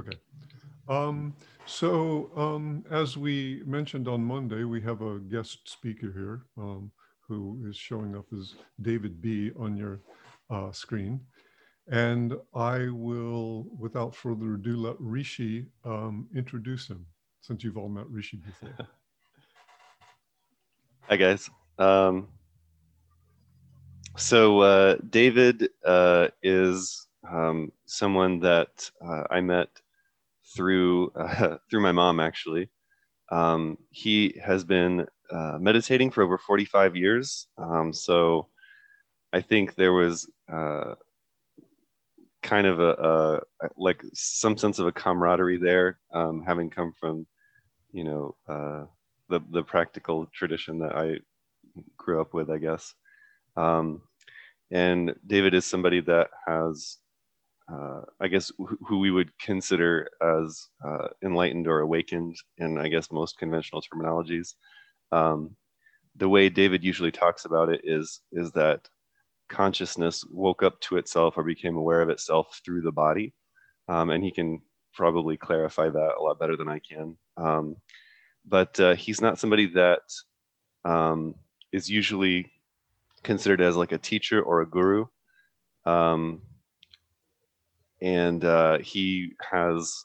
Okay. Um, so um, as we mentioned on Monday, we have a guest speaker here um, who is showing up as David B on your uh, screen. And I will, without further ado, let Rishi um, introduce him since you've all met Rishi before. Hi, guys. Um, so uh, David uh, is um, someone that uh, I met through uh, through my mom. Actually, um, he has been uh, meditating for over 45 years. Um, so I think there was uh, kind of a, a, like some sense of a camaraderie there, um, having come from you know uh, the the practical tradition that I grew up with, I guess. Um, and David is somebody that has uh, I guess, who we would consider as uh, enlightened or awakened in, I guess, most conventional terminologies. Um, the way David usually talks about it is is that consciousness woke up to itself or became aware of itself through the body, um, and he can probably clarify that a lot better than I can. Um, but uh, he's not somebody that um, is usually considered as like a teacher or a guru. Um, and uh, he has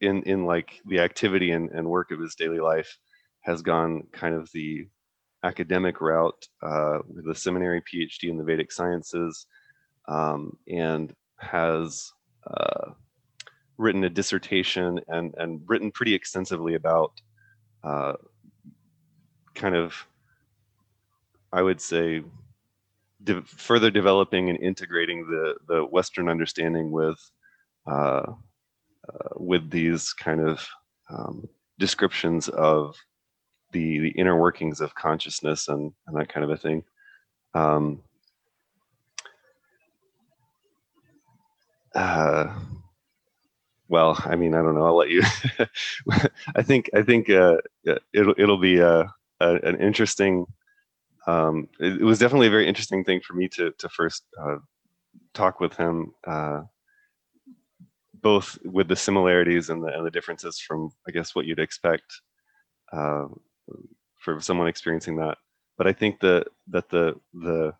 in in like the activity and, and work of his daily life has gone kind of the academic route uh, with a seminary PhD in the Vedic sciences, um, and has uh, written a dissertation and and written pretty extensively about uh, kind of I would say de- further developing and integrating the the Western understanding with uh, uh, with these kind of um, descriptions of the the inner workings of consciousness and and that kind of a thing. Um, uh, well, I mean, I don't know. I'll let you. I think I think uh, it'll it'll be uh, a, an interesting um, it, it, was definitely a very interesting thing for me to to first uh, talk with him, uh, both with the similarities and the and the differences from I guess what you'd expect uh, for someone experiencing that. But I think that that the the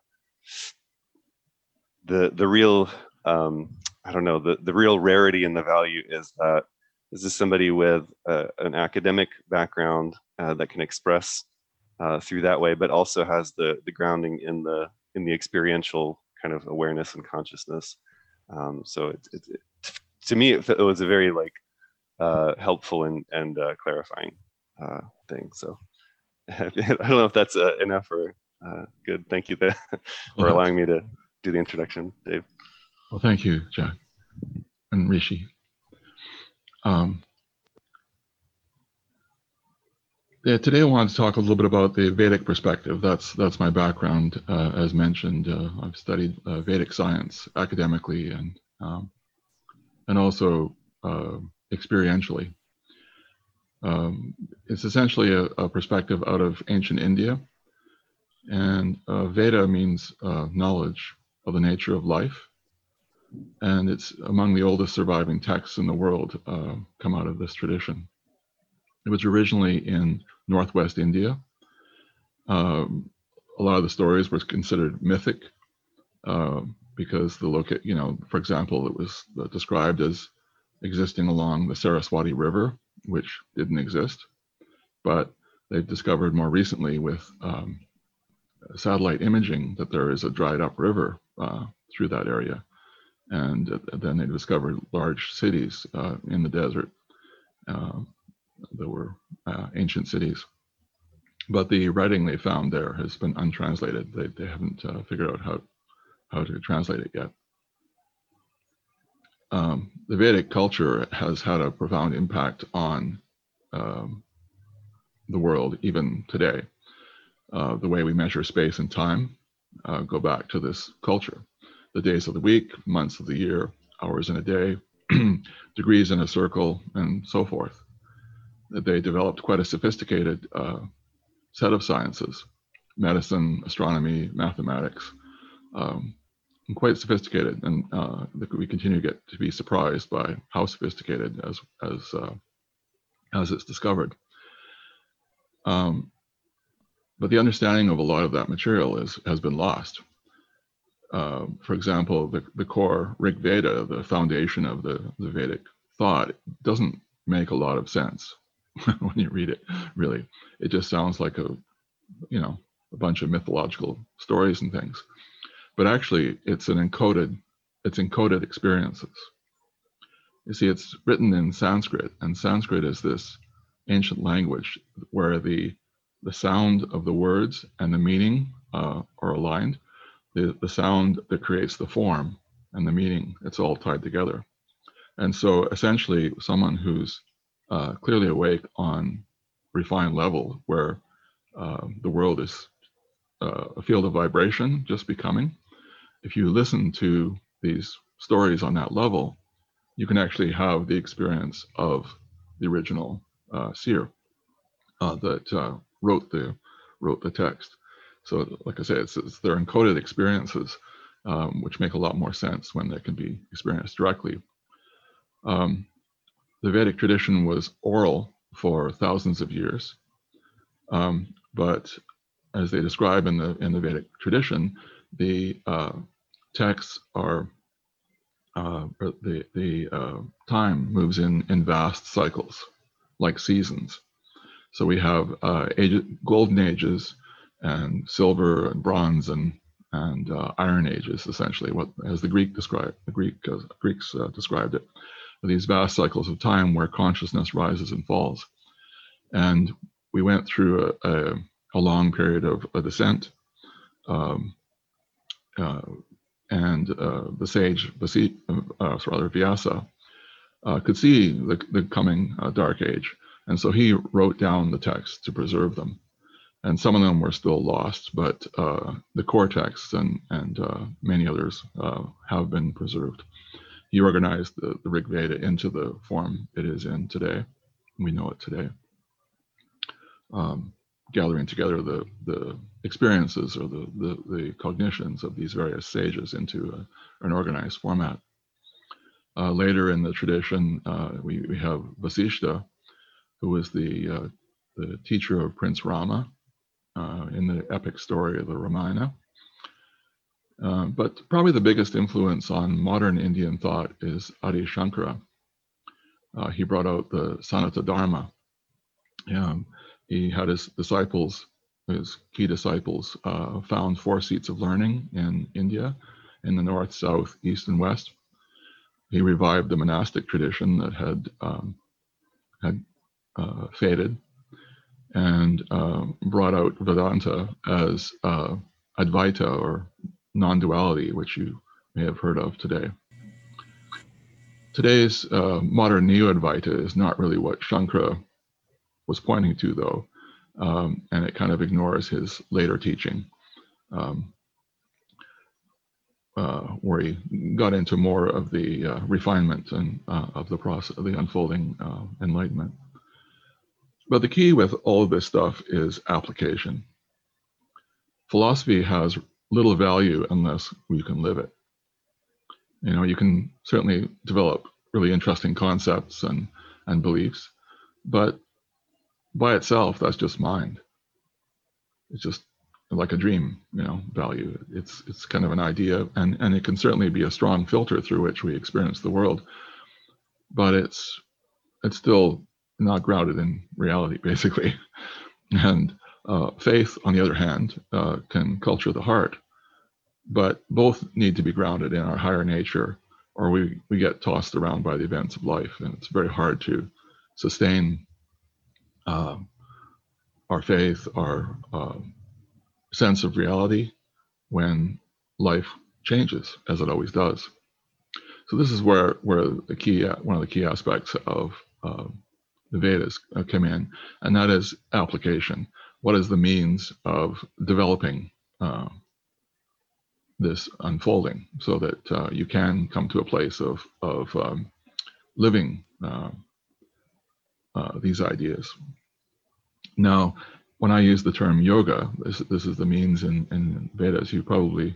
the the real um, I don't know the the real rarity and the value is that this is somebody with an academic background uh, that can express uh, through that way, but also has the the grounding in the in the experiential kind of awareness and consciousness. Um, so it, it, it, to me, it, it, was a very like uh, helpful and and uh, clarifying uh, thing. So I don't know if that's uh, enough or uh, good. Thank you for allowing me to do the introduction, Dave. Well, thank you, Jack and Rishi. Um, Yeah, today I wanted to talk a little bit about the Vedic perspective. That's that's my background, uh, as mentioned. Uh, I've studied uh, Vedic science academically and um, and also uh, experientially. Um, it's essentially a, a, perspective out of ancient India, and uh, Veda means uh, knowledge of the nature of life, and it's among the oldest surviving texts in the world come out of this tradition. It was originally in northwest India. Um, a lot of the stories were considered mythic uh, because the loca- you know, for example, it was described as existing along the Saraswati River, which didn't exist, but they've discovered more recently with um, satellite imaging that there is a dried up river uh, through that area. And then they discovered large cities uh, in the desert. Uh, there were uh, ancient cities. But the writing they found there has been untranslated. They, they haven't uh, figured out how, how to translate it yet. Um, the Vedic culture has had a profound impact on um, the world even today. Uh, the way we measure space and time uh, go back to this culture. The days of the week, months of the year, hours in a day, degrees in a circle, and so forth they developed quite a sophisticated uh, set of sciences medicine, astronomy, mathematics, um, quite sophisticated, and uh, we continue to get to be surprised by how sophisticated as as uh, as it's discovered. Um, but the understanding of a lot of that material is has been lost. Uh, for example, the, the core Rig Veda, the foundation of the, the Vedic thought, doesn't make a lot of sense when you read it. Really, it just sounds like a, you know, a bunch of mythological stories and things. But actually, it's an encoded, it's encoded experiences. You see, it's written in Sanskrit, and Sanskrit is this ancient language where the the sound of the words and the meaning uh, are aligned. The, the sound that creates the form and the meaning, it's all tied together. And so essentially, someone who's uh, clearly awake on refined level, where uh, the world is uh, a field of vibration, just becoming, if you listen to these stories on that level, you can actually have the experience of the original uh, seer uh, that uh, wrote the wrote the text. So, like I say, it's, it's they're encoded experiences, um, which make a lot more sense when they can be experienced directly. Um, the Vedic tradition was oral for thousands of years, um, but as they describe in the in the Vedic tradition, the uh, texts are uh, the the uh, time moves in in vast cycles, like seasons. So we have uh, age, golden ages and silver and bronze and and uh, iron ages, essentially, what as the Greek described the Greek uh, Greeks described it, these vast cycles of time where consciousness rises and falls, and we went through a, a, a long period of a descent. Um, uh, and uh, the sage, Vasi, uh, rather Vyasa, could see the, the coming dark age and so he wrote down the texts to preserve them. And some of them were still lost, but uh, the core texts and, and uh, many others uh, have been preserved. He organized the, the Rig Veda into the form it is in today. We know it today. Um, gathering together the, the experiences or the, the, the cognitions of these various sages into a, an organized format. Uh, later in the tradition, uh, we, we have Vasishta, who was the, uh, the teacher of Prince Rama uh, in the epic story of the Ramayana. Uh, but probably the biggest influence on modern Indian thought is Adi Shankara. Uh, he brought out the Sanatana Dharma. Um, he had his disciples, his key disciples, uh, found four seats of learning in India, in the north, south, east, and west. He revived the monastic tradition that had um, had uh, faded and uh, brought out Vedanta as Advaita or non duality, which you may have heard of today. Today's uh, modern neo Advaita is not really what Shankara was pointing to, though, um, and it kind of ignores his later teaching. Um, uh, where he got into more of the uh, refinement and uh, of the process, of the unfolding uh, enlightenment. But the key with all of this stuff is application. Philosophy has little value unless you can live it. You know, you can certainly develop really interesting concepts and, and beliefs, but by itself, that's just mind. It's just like a dream, you know, value. It's it's kind of an idea, and and it can certainly be a strong filter through which we experience the world. But it's it's still not grounded in reality, basically. And uh, faith, on the other hand, uh, can culture the heart, but both need to be grounded in our higher nature, or we, we get tossed around by the events of life, and it's very hard to sustain uh, our faith, our uh, sense of reality when life changes, as it always does. So this is where where the key one of the key aspects of uh, the Vedas uh, come in, and that is application. What is the means of developing uh, this unfolding so that uh, you can come to a place of, of um, living uh, uh, these ideas? Now, when I use the term yoga, this, this is the means in, in Vedas. You probably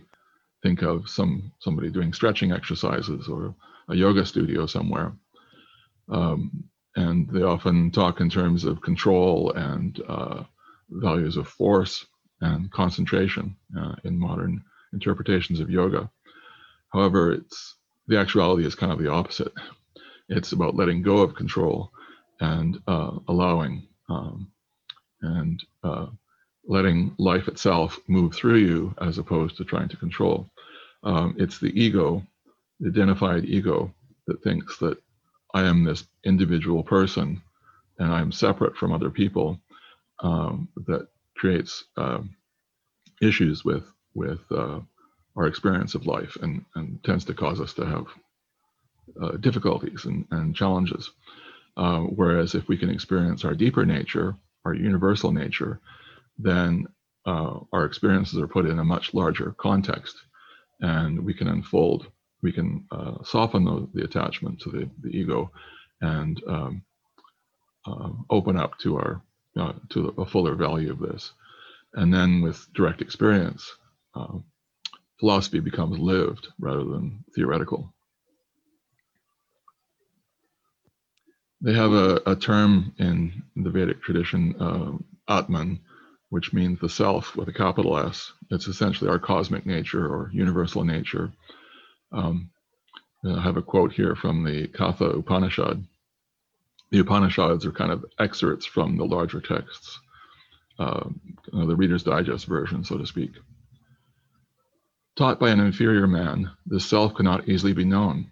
think of some somebody doing stretching exercises or a yoga studio somewhere. Um, and they often talk in terms of control and uh, values of force and concentration uh, in modern interpretations of yoga. However, it's the actuality is kind of the opposite. It's about letting go of control and uh, allowing um, and uh, letting life itself move through you as opposed to trying to control. Um, it's the ego, the identified ego, that thinks that I am this individual person and I'm separate from other people um, that creates uh, issues with with uh, our experience of life and, and tends to cause us to have uh, difficulties and, and challenges. Uh, whereas if we can experience our deeper nature, our universal nature, then uh, our experiences are put in a much larger context and we can unfold, we can uh, soften the, the, attachment to the, the ego and um, uh, open up to our to a fuller value of this. And then with direct experience, uh, philosophy becomes lived rather than theoretical. They have a, a term in the Vedic tradition, uh, Atman, which means the self with a capital S. It's essentially our cosmic nature or universal nature. Um, I have a quote here from the Katha Upanishad. The Upanishads are kind of excerpts from the larger texts, uh, the Reader's Digest version, so to speak. Taught by an inferior man, the self cannot easily be known,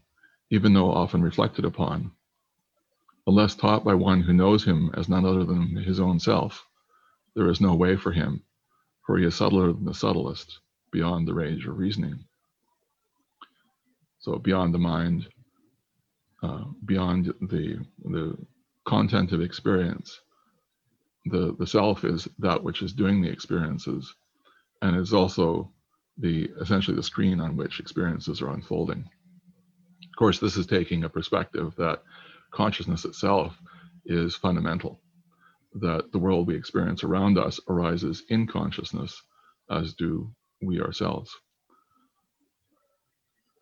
even though often reflected upon unless taught by one who knows him as none other than his own self, there is no way for him, for he is subtler than the subtlest, beyond the range of reasoning. So beyond the mind, uh, beyond the the content of experience, the the self is that which is doing the experiences, and is also the essentially the screen on which experiences are unfolding. Of course, this is taking a perspective that consciousness itself is fundamental, that the world we experience around us arises in consciousness, as do we ourselves.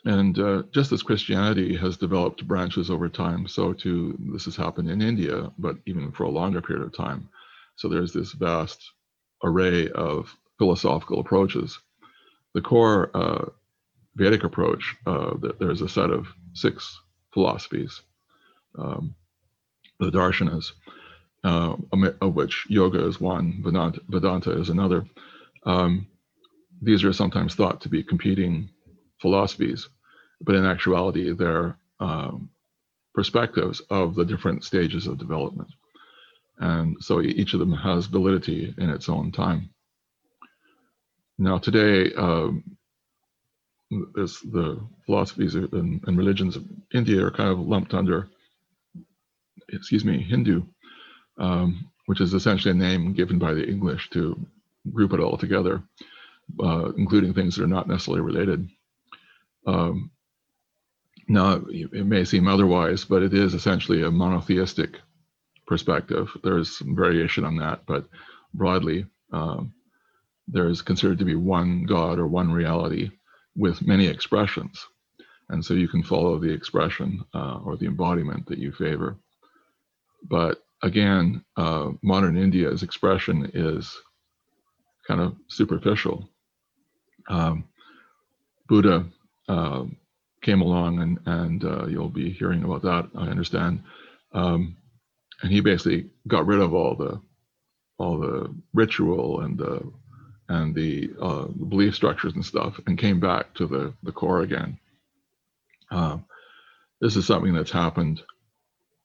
And uh, just as Christianity has developed branches over time, so too this has happened in India, but even for a longer period of time. So there's this vast array of philosophical approaches. The core uh, Vedic approach, uh, there's a set of six philosophies um, the darshanas, uh, of which yoga is one, Vedanta, Vedanta is another. Um, these are sometimes thought to be competing philosophies, but in actuality, they're um, perspectives of the different stages of development. And so each of them has validity in its own time. Now, today, um, this, the philosophies and, and, religions of India are kind of lumped under excuse me, Hindu, um, which is essentially a name given by the English to group it all together, uh, including things that are not necessarily related. Um, now, it may seem otherwise, but it is essentially a monotheistic perspective. There's variation on that, but broadly, um, there's considered to be one God or one reality with many expressions. And so you can follow the expression uh, or the embodiment that you favor. But again, uh, modern India's expression is kind of superficial. Um, Buddha uh, came along, and and uh, you'll be hearing about that. I understand, um, and he basically got rid of all the all the ritual and the and the, uh, belief structures and stuff, and came back to the the core again. Um, this is something that's happened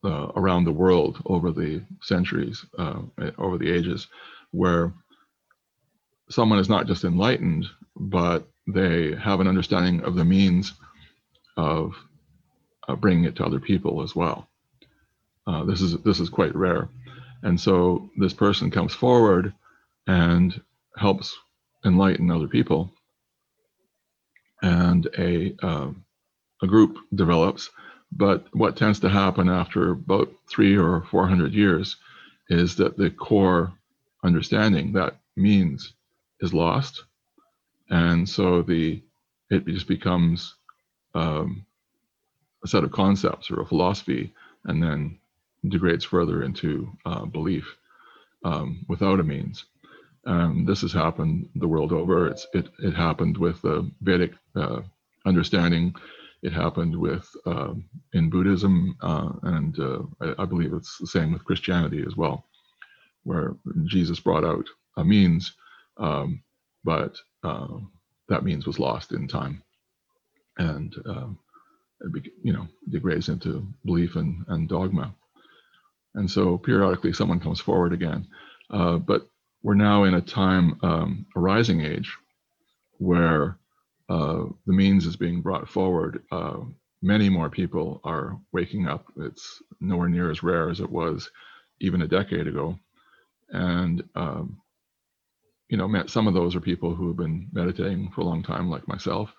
uh, around the world over the centuries, uh, over the ages, where someone is not just enlightened, but they have an understanding of the means of uh, bringing it to other people as well. Uh, this is this is quite rare, and so this person comes forward and helps enlighten other people, and a uh, a group develops but what tends to happen after about three or 400 years is that the core understanding that means is lost. And so the it just becomes um, a set of concepts or a philosophy, and then degrades further into uh, belief um, without a means. Um, this has happened the world over. It's, it, it happened with the Vedic uh, understanding. It happened with uh, in Buddhism, uh, and uh, I, I, believe it's the same with Christianity as well, where Jesus brought out a means, um, but uh, that means was lost in time, and um, it, you know degrades into belief and, and dogma. And so periodically someone comes forward again. Uh, but we're now in a time, um, a rising age, where uh, the means is being brought forward. Uh, many more people are waking up. It's nowhere near as rare as it was even a decade ago. And, um, you know, some of those are people who have been meditating for a long time, like myself.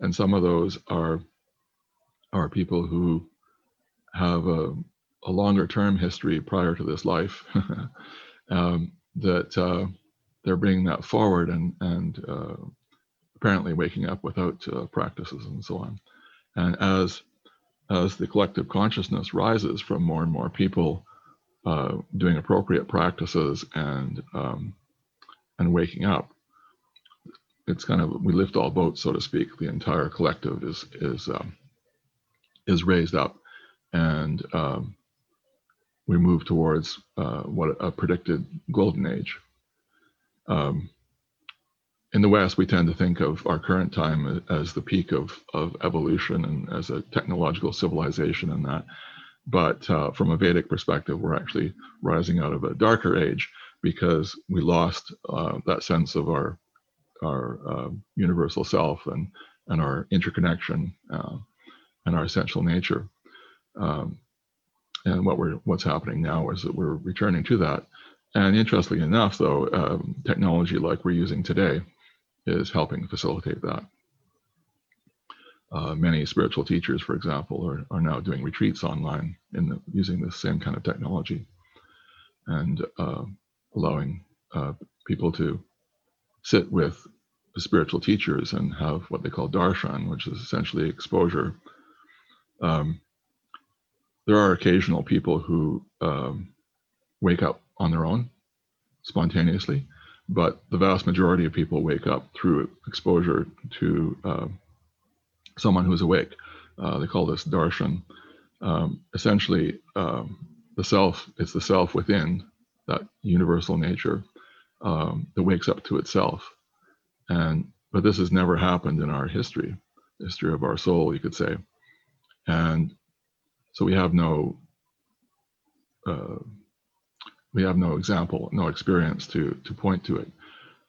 And some of those are, are people who have a, a longer term history prior to this life um, that uh, they're bringing that forward and and uh, apparently waking up without uh, practices and so on. And as as the collective consciousness rises from more and more people uh, doing appropriate practices and um, and waking up, it's kind of we lift all boats, so to speak. The entire collective is is um, is raised up, and um, we move towards uh, what a predicted golden age. Um, in the West, we tend to think of our current time as the peak of, of evolution and as a technological civilization and that. But uh, from a Vedic perspective, we're actually rising out of a darker age because we lost uh, that sense of our our uh, universal self and and our interconnection uh, and our essential nature. Um, and what we're what's happening now is that we're returning to that. And interestingly enough, though, um, technology like we're using today is helping facilitate that. Uh, many spiritual teachers, for example, are, are now doing retreats online in the, using the same kind of technology and uh, allowing uh, people to sit with spiritual teachers and have what they call darshan, which is essentially exposure. Um, there are occasional people who um, wake up on their own spontaneously, but the vast majority of people wake up through exposure to uh, someone who's awake. Uh, they call this darshan. Um, essentially, um, the self, it's the self within that universal nature um, that wakes up to itself. And but this has never happened in our history, history of our soul, you could say. And so we have no uh, we have no example, no experience to to point to it.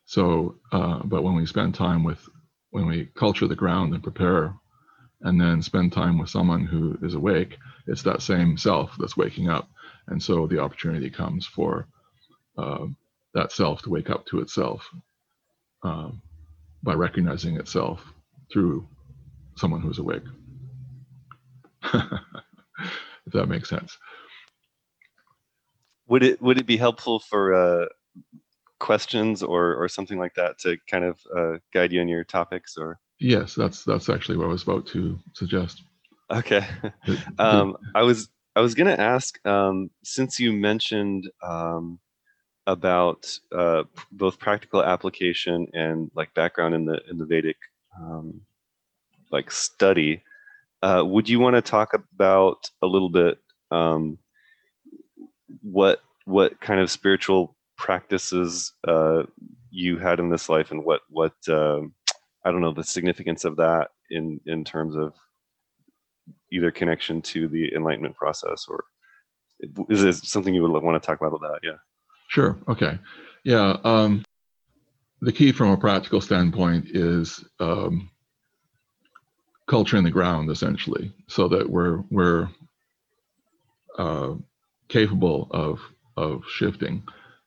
So, uh, but when we spend time with when we culture the ground and prepare, and then spend time with someone who is awake, it's that same self that's waking up, and so the opportunity comes for uh, that self to wake up to itself uh, by recognizing itself through someone who's awake. if that makes sense. Would it would it be helpful for uh, questions or or something like that to kind of uh, guide you in your topics or? Yes, that's that's actually what I was about to suggest. Okay, um, I was I was going to ask um, since you mentioned um, about uh, both practical application and like background in the in the Vedic um, like study. Uh, would you want to talk about a little bit um, what what kind of spiritual practices uh, you had in this life, and what what uh, I don't know the significance of that in in terms of either connection to the enlightenment process, or is this something you would want to talk about? That, yeah. Sure. Okay. Yeah. Um, the key from a practical standpoint is um, culture in the ground essentially so that we're we're uh, capable of of shifting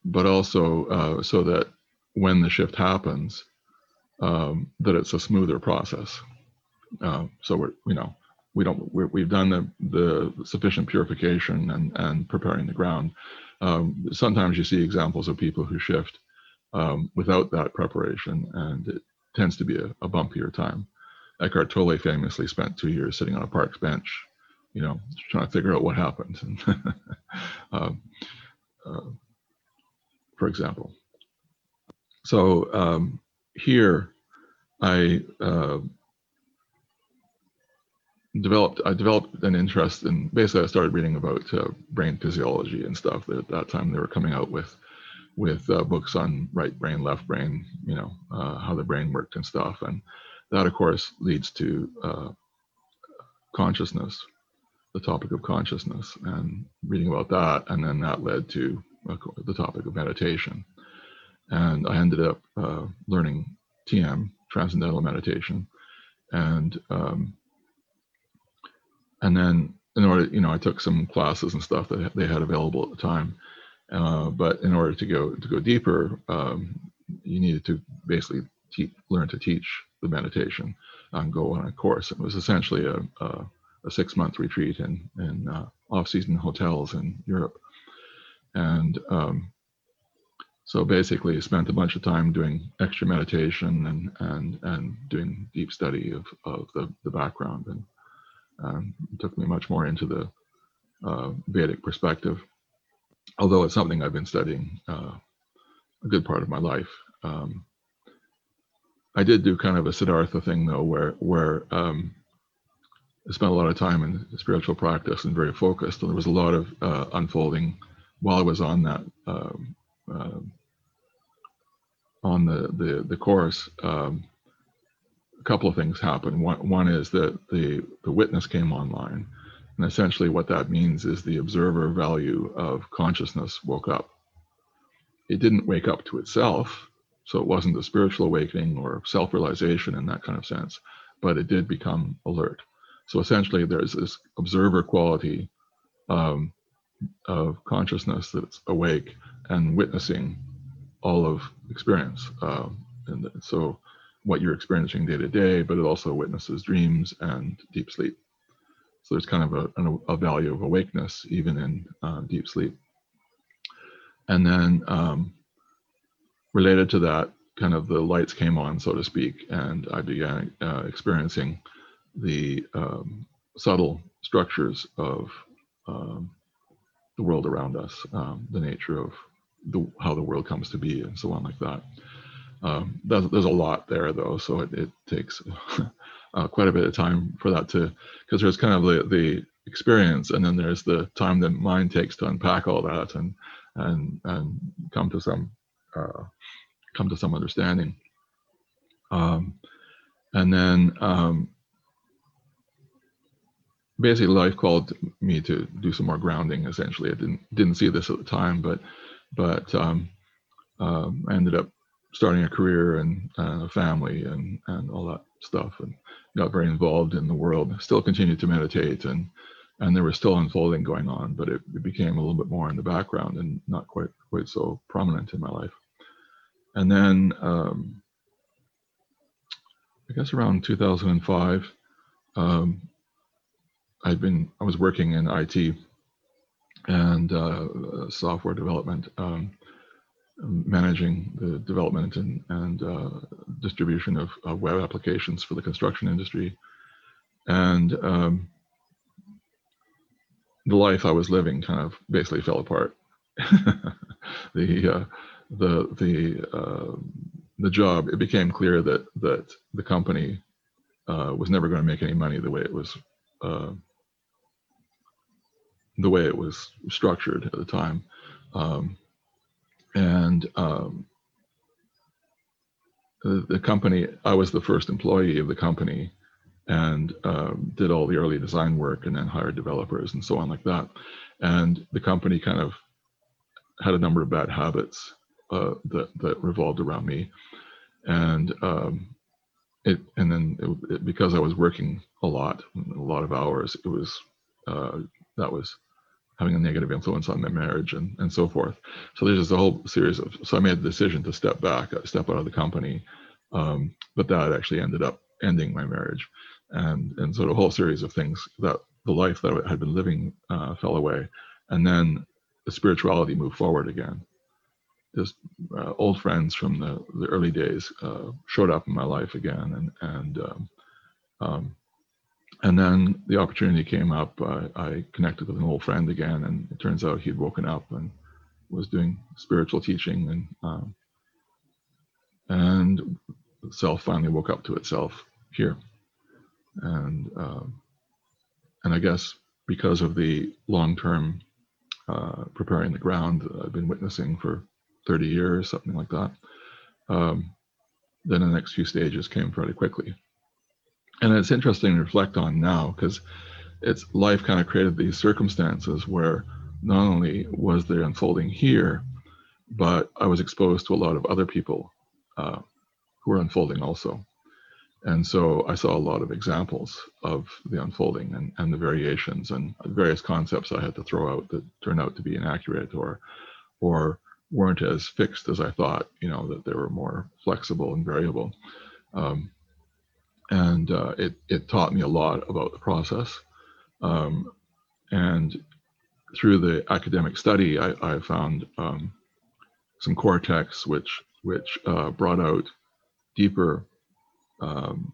but also uh, so that when the shift happens um, that it's a smoother process uh, so we're you know we don't we have done the the sufficient purification and and preparing the ground um, sometimes you see examples of people who shift um, without that preparation and it tends to be a, a bumpier time Eckhart Tolle famously spent two years sitting on a park's bench, you know, trying to figure out what happened. um, uh, for example. So um, here, I uh, developed I developed an interest in basically I started reading about uh, brain physiology and stuff. that At that time, they were coming out with with uh, books on right brain, left brain, you know, uh, how the brain worked and stuff. And that, of course, leads to uh, consciousness, the topic of consciousness, and reading about that. And then that led to the topic of meditation. And I ended up uh, learning TM, Transcendental Meditation. And um, and then in order, you know, I took some classes and stuff that they had available at the time. Uh, but in order to go to go deeper, um, you needed to basically te- learn to teach the meditation and go on a course. It was essentially a, a, a six month retreat in in uh, off season hotels in Europe, and um, so basically spent a bunch of time doing extra meditation and and and doing deep study of of the the background and um, took me much more into the uh, Vedic perspective, although it's something I've been studying uh, a good part of my life. Um, I did do kind of a Siddhartha thing though, where where um, I spent a lot of time in spiritual practice and very focused, and there was a lot of uh, unfolding while I was on that um, uh, on the the the course. Um, a couple of things happened. One, one is that the, the witness came online. And essentially, what that means is the observer value of consciousness woke up. It didn't wake up to itself, so it wasn't a spiritual awakening or self realization in that kind of sense, but it did become alert. So essentially, there's this observer quality um, of consciousness that's awake and witnessing all of experience. Um, and so what you're experiencing day to day, but it also witnesses dreams and deep sleep. So there's kind of a, a value of awakeness even in uh, deep sleep. And then um, related to that, kind of the lights came on, so to speak, and I began uh, experiencing the um, subtle structures of um, the world around us, um, the nature of the, how the world comes to be, and so on like that. Um, there's, there's, a lot there though, so it, it takes uh, quite a bit of time for that to, because there's kind of the, the experience, and then there's the time that mind takes to unpack all that and and and come to some uh, come to some understanding. Um, and then um, basically life called me to do some more grounding. Essentially, I didn't didn't see this at the time, but but um, um I ended up starting a career and uh, a family and and all that stuff and got very involved in the world still continued to meditate and and there was still unfolding going on but it, it became a little bit more in the background and not quite quite so prominent in my life. And then um, i guess around 2005 um, i'd been i was working in it and uh, software development um, managing the development and, and uh, distribution of, web applications for the construction industry. And um, the life I was living kind of basically fell apart. the uh, the the uh, the job it became clear that that the company uh, was never going to make any money the way it was uh, the way it was structured at the time. Um, and um, the, the, company i was the first employee of the company and um, did all the early design work and then hired developers and so on like that. And the company kind of had a number of bad habits uh, that that revolved around me. And um, it and then it, it, because i was working a lot a lot of hours it was uh, that was having a negative influence on their marriage and, and so forth. So there's just a whole series of, so I made the decision to step back, uh, step out of the company. Um, but that actually ended up ending my marriage. And, and so a whole series of things that the life that I had been living uh, fell away. And then the spirituality moved forward again. Just uh, old friends from the, the early days uh, showed up in my life again. And, and um, Um, and then the opportunity came up. Uh, I connected with an old friend again, and it turns out he'd woken up and was doing spiritual teaching, and um, and self finally woke up to itself here, and uh, and I guess because of the long term uh, preparing the ground that I've been witnessing for 30 years, something like that. Um, then the next few stages came fairly quickly. And it's interesting to reflect on now because it's life kind of created these circumstances where not only was there unfolding here, but I was exposed to a lot of other people uh, who were unfolding also. And so I saw a lot of examples of the unfolding and, and the variations and various concepts I had to throw out that turned out to be inaccurate or or weren't as fixed as I thought, you know, that they were more flexible and variable. Um, and uh, it, it taught me a lot about the process. Um, and through the academic study, I, I found um, some core texts which, which uh, brought out deeper um,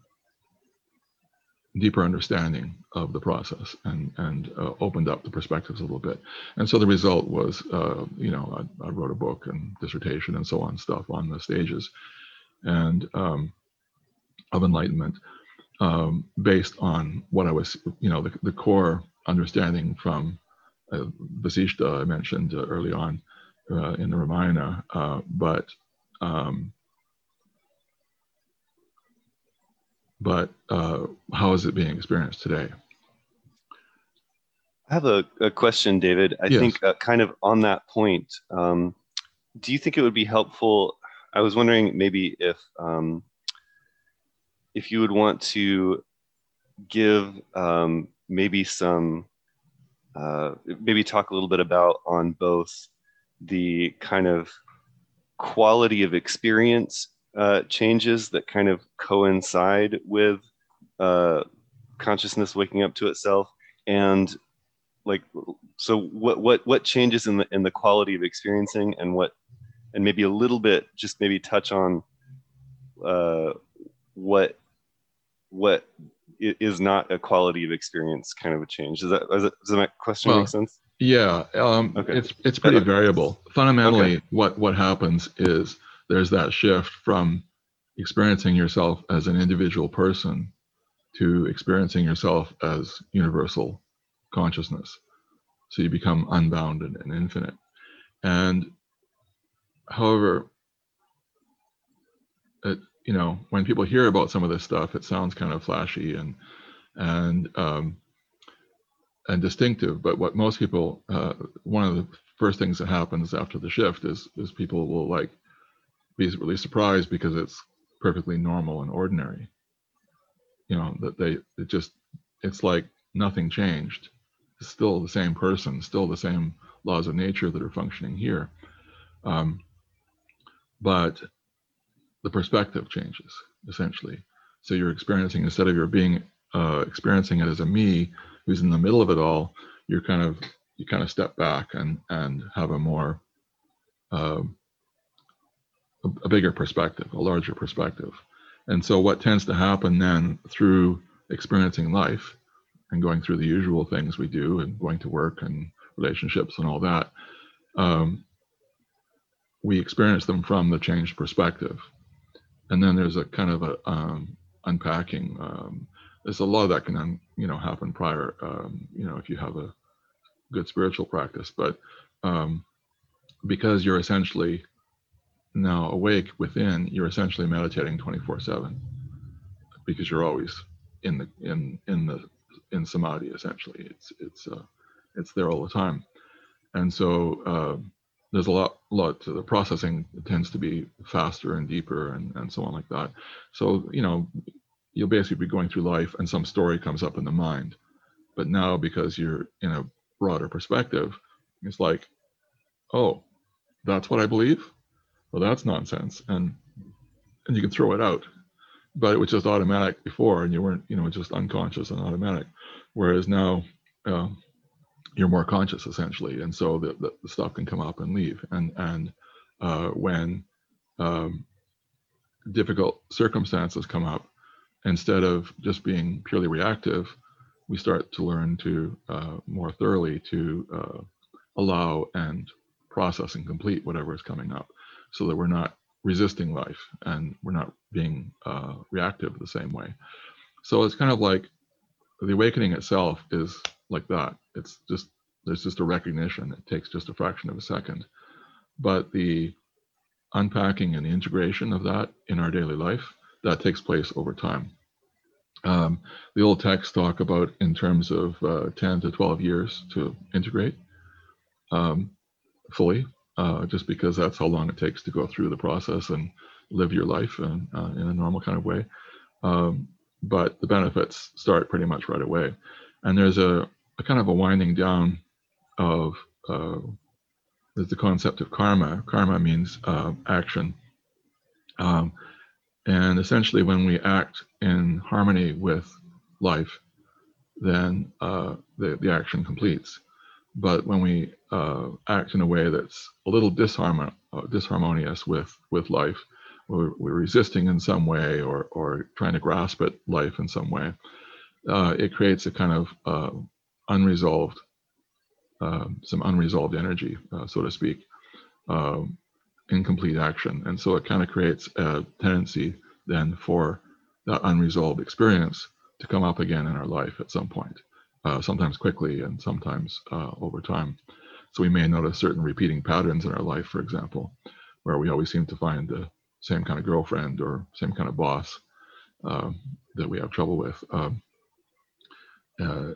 deeper understanding of the process and and uh, opened up the perspectives a little bit. And so the result was, uh, you know, I, I, wrote a book and dissertation and so on stuff on the stages, and um, of enlightenment um, based on what I was, you know, the, the core understanding from uh, Vasishta I mentioned uh, early on uh, in the Ramayana, uh, but um, but uh, how is it being experienced today? I have a, a question, David. I yes. think uh, kind of on that point, um, do you think it would be helpful? I was wondering maybe if um, if you would want to give um, maybe some uh, maybe talk a little bit about on both the kind of quality of experience uh, changes that kind of coincide with uh, consciousness waking up to itself and like so what what what changes in the in the quality of experiencing and what and maybe a little bit just maybe touch on uh, what what is not a quality of experience kind of a change does that does, that, question well, make sense yeah um, okay. it's it's pretty variable fundamentally okay. what what happens is there's that shift from experiencing yourself as an individual person to experiencing yourself as universal consciousness. So you become unbounded and, and infinite. And however, it, you know, when people hear about some of this stuff, it sounds kind of flashy and and um, and distinctive. But what most people, uh, one of the first things that happens after the shift is is people will like be really surprised because it's perfectly normal and ordinary. You know, that they it just it's like nothing changed. It's still the same person, still the same laws of nature that are functioning here. Um, but the perspective changes essentially. So you're experiencing instead of your being uh, experiencing it as a me who's in the middle of it all, you're kind of you kind of step back and and have a more uh, a, bigger perspective, a larger perspective. And so, what tends to happen then through experiencing life and going through the usual things we do and going to work and relationships and all that, um, we experience them from the changed perspective. And then there's a kind of a um, unpacking. Um, there's a lot of that can, you know, happen prior, um, you know, if you have a good spiritual practice. But um, because you're essentially now awake within, you're essentially meditating 24/7 because you're always in the in in the in samadhi essentially. It's it's uh, it's there all the time, and so uh, there's a lot lot to the processing tends to be faster and deeper and and so on like that. So you know you'll basically be going through life and some story comes up in the mind, but now because you're in a broader perspective, it's like, oh, that's what I believe well, that's nonsense, and and you can throw it out. But it was just automatic before, and you weren't, you know, just unconscious and automatic. Whereas now, uh, you're more conscious essentially, and so the, the, the, stuff can come up and leave. And and uh, when um, difficult circumstances come up, instead of just being purely reactive, we start to learn to uh, more thoroughly to uh, allow and process and complete whatever is coming up so that we're not resisting life and we're not being uh, reactive the same way. So it's kind of like the awakening itself is like that. It's just, there's just a recognition. It takes just a fraction of a second. But the unpacking and the integration of that in our daily life, that takes place over time. Um, the old texts talk about in terms of uh, 10 to 12 years to integrate um, fully, uh, just because that's how long it takes to go through the process and live your life in, uh, in a normal kind of way. Um, but the benefits start pretty much right away. And there's a, a kind of a winding down of uh, the concept of karma. Karma means uh, action. Um, and essentially, when we act in harmony with life, then uh, the, the action completes. But when we uh, act in a way that's a little disharmon- uh, disharmonious with, with life, we're, we're, resisting in some way or, or trying to grasp at life in some way, uh, it creates a kind of uh, unresolved, um, some unresolved energy, uh, so to speak. Um, incomplete action. And so it kind of creates a tendency then for that unresolved experience to come up again in our life at some point, uh, sometimes quickly and sometimes uh, over time. So we may notice certain repeating patterns in our life, for example, where we always seem to find the same kind of girlfriend or same kind of boss uh, that we have trouble with. Um, uh,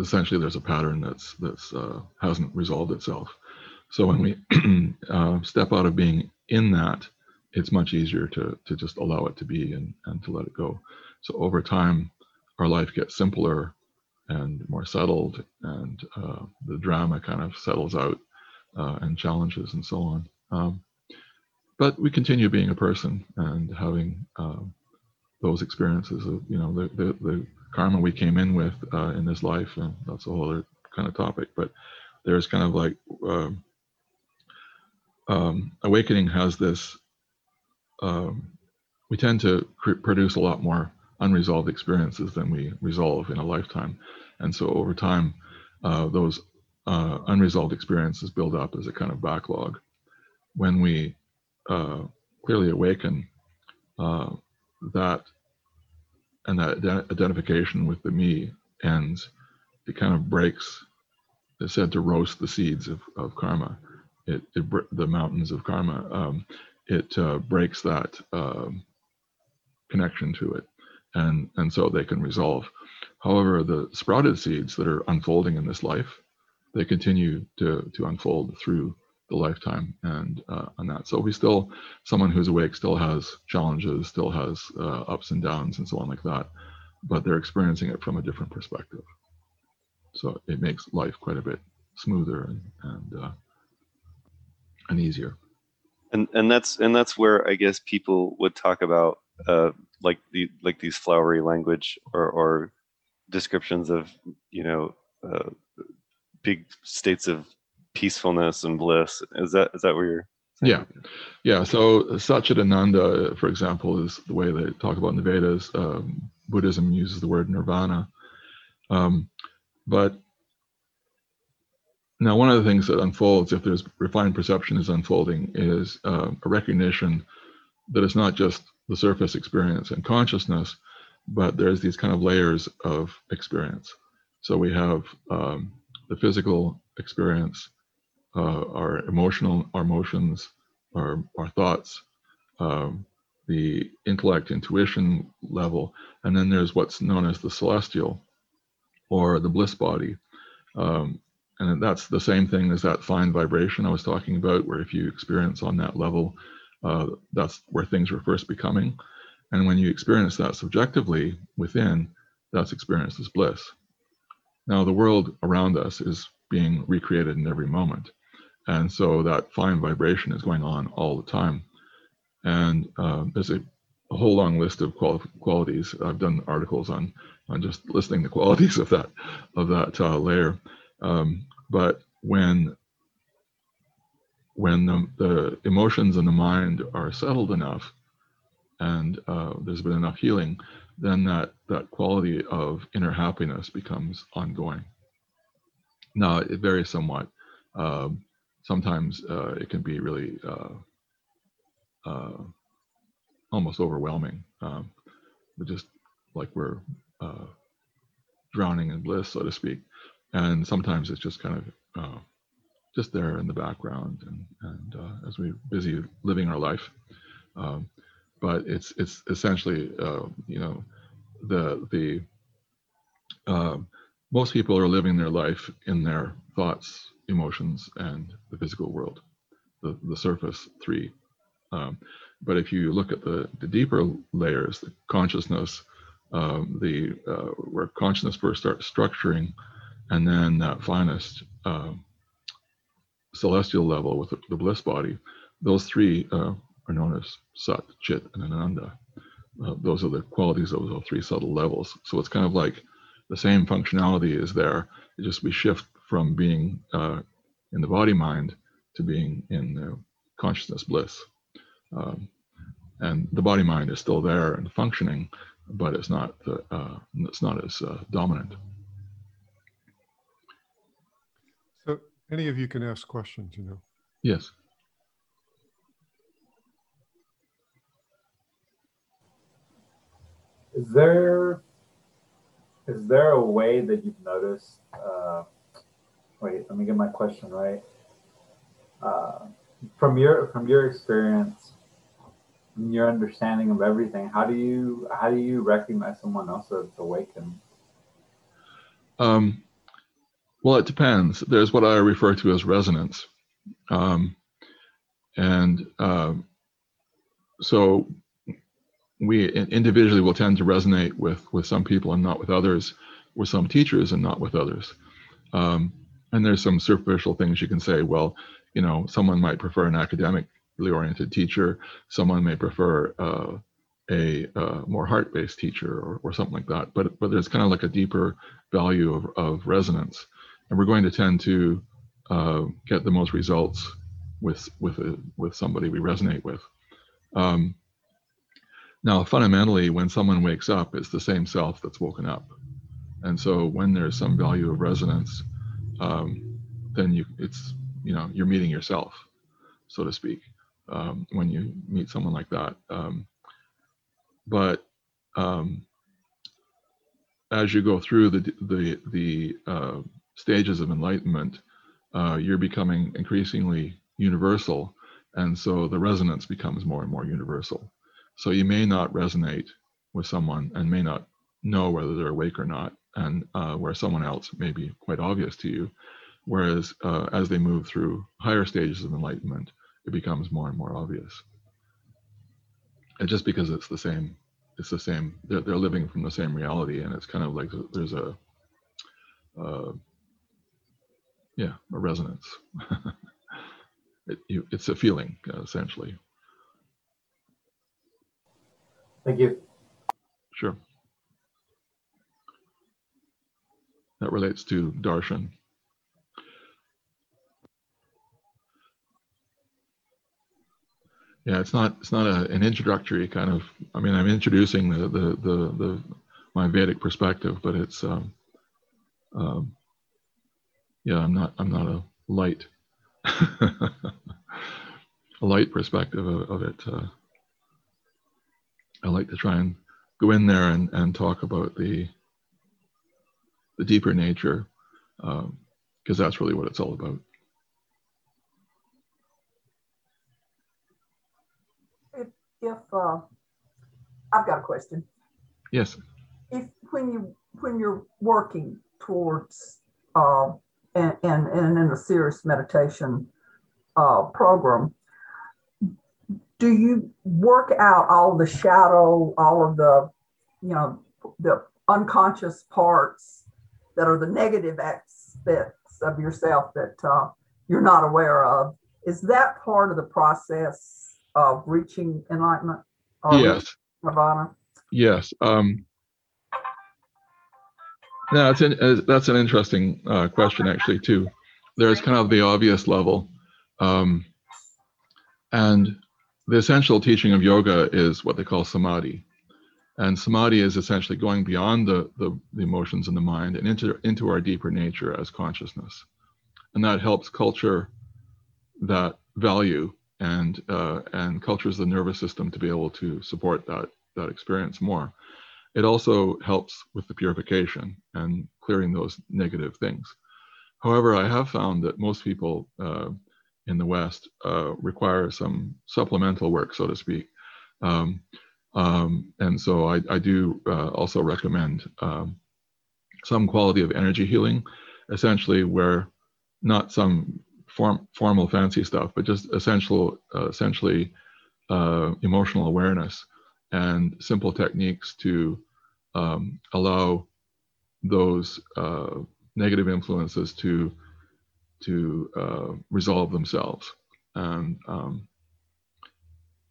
essentially there's a pattern that's that's uh, hasn't resolved itself. So when we uh, step out of being in that, it's much easier to to just allow it to be and, and to let it go. So over time, our life gets simpler and more settled, and uh, the drama kind of settles out uh, and challenges and so on. Um, but we continue being a person and having uh, those experiences of you know the, the, the karma we came in with uh, in this life, and that's a whole other kind of topic. But there's kind of like um, um, awakening has this um, we tend to cr- produce a lot more unresolved experiences than we resolve in a lifetime. And so over time, uh, those uh, unresolved experiences build up as a kind of backlog. When we uh, clearly awaken, uh, that and that identification with the me ends, it kind of breaks. It's said to roast the seeds of, of karma. It, it the mountains of karma. Um, it uh, breaks that um, connection to it, and and so they can resolve. However, the sprouted seeds that are unfolding in this life, they continue to to unfold through the lifetime and uh, on that. So we still, someone who's awake still has challenges, still has uh, ups and downs and so on like that, but they're experiencing it from a different perspective. So it makes life quite a bit smoother and and, uh, and easier and and that's and that's where I guess people would talk about uh, like the like these flowery language or or descriptions of you know uh, big states of peacefulness and bliss. Is that is that where you're? Saying? Yeah, yeah. So Satchidananda, for example, is the way they talk about in the Vedas. Um, Buddhism uses the word nirvana, um, but now, one of the things that unfolds if there's refined perception is unfolding is uh, a recognition that it's not just the surface experience and consciousness, but there's these kind of layers of experience. So we have um, the physical experience, uh, our emotional, our emotions, our, our thoughts, um, the intellect, intuition level, and then there's what's known as the celestial or the bliss body. Um, and that's the same thing as that fine vibration I was talking about, where if you experience on that level, uh, that's where things are first becoming. And when you experience that subjectively within, that's experienced as bliss. Now, the world around us is being recreated in every moment. And so that fine vibration is going on all the time. And uh, there's a, a, whole long list of qual- qualities. I've done articles on on just listing the qualities of that of that uh, layer. Um, but when when the, the, emotions and the mind are settled enough, and uh, there's been enough healing, then that that quality of inner happiness becomes ongoing. Now it varies somewhat. Um, sometimes uh, it can be really uh, uh, almost overwhelming, um, just like we're uh, drowning in bliss, so to speak. And sometimes it's just kind of uh, just there in the background, and and uh, as we're busy living our life. Um, but it's it's essentially uh, you know the the um, most people are living their life in their thoughts, emotions, and the physical world, the the surface three. Um, but if you look at the the deeper layers, the consciousness, um, the uh, where consciousness first starts structuring, and then that finest uh, celestial level with the, the, bliss body, those three uh, are known as Sat, Chit, and Ananda. Uh, those are the qualities of those three subtle levels. So it's kind of like the same functionality is there. It just we shift from being uh, in the body mind to being in consciousness bliss. Um, and the body mind is still there and functioning, but it's not the, uh, it's not as uh, dominant. So any of you can ask questions, you know. Yes. Is there is there a way that you've noticed? Wait, let me get my question right. Uh, from your from your experience, your understanding of everything, how do you how do you recognize someone else that's awakened? Um, well, it depends. There's what I refer to as resonance, um, and uh, so we individually will tend to resonate with with some people and not with others, with some teachers and not with others. Um, and there's some superficial things you can say. Well, you know, someone might prefer an academically oriented teacher. Someone may prefer uh, a uh, more heart-based teacher or, or something like that. But but there's kind of like a deeper value of, of resonance, and we're going to tend to uh, get the most results with with a, with somebody we resonate with. Um, now, fundamentally, when someone wakes up, it's the same self that's woken up. And so when there's some value of resonance, um, then you it's you know you're meeting yourself, so to speak, um, when you meet someone like that. Um, but um, as you go through the the the uh, stages of enlightenment, uh, you're becoming increasingly universal, and so the resonance becomes more and more universal. So you may not resonate with someone and may not know whether they're awake or not, and uh, where someone else may be quite obvious to you. Whereas uh, as they move through higher stages of enlightenment, it becomes more and more obvious. And just because it's the same, it's the same. They're, they're living from the same reality, and it's kind of like there's a, uh, yeah, a resonance. it, you, it's a feeling uh, essentially. Thank you. Sure. That relates to darshan. Yeah, it's not it's not a, an introductory kind of. I mean, I'm introducing the the the, the my Vedic perspective, but it's um, um, yeah, I'm not I'm not a light a light perspective of, of it. Uh, I like to try and go in there and, and talk about the the deeper nature, because um, that's really what it's all about. If, if uh, I've got a question. Yes. If when you when you're working towards uh, and, and, and in a serious meditation uh, program, do you work out all the shadow, all of the, you know, the unconscious parts that are the negative aspects of yourself that uh, you're not aware of? Is that part of the process of reaching enlightenment? yes. Nirvana? Yes. Um, no, it's an, uh, that's an interesting uh, question, actually, too. There's kind of the obvious level. Um, and the essential teaching of yoga is what they call samadhi. And samadhi is essentially going beyond the, the, the emotions in the mind and into, into our deeper nature as consciousness. And that helps culture that value and uh, and cultures the nervous system to be able to support that that experience more. It also helps with the purification and clearing those negative things. However, I have found that most people uh, in the West uh, require some supplemental work, so to speak. Um, um, and so I, I do uh, also recommend um, some quality of energy healing, essentially where not some form, formal fancy stuff, but just essential, uh, essentially uh, emotional awareness and simple techniques to um, allow those uh, negative influences to to uh, resolve themselves. And um,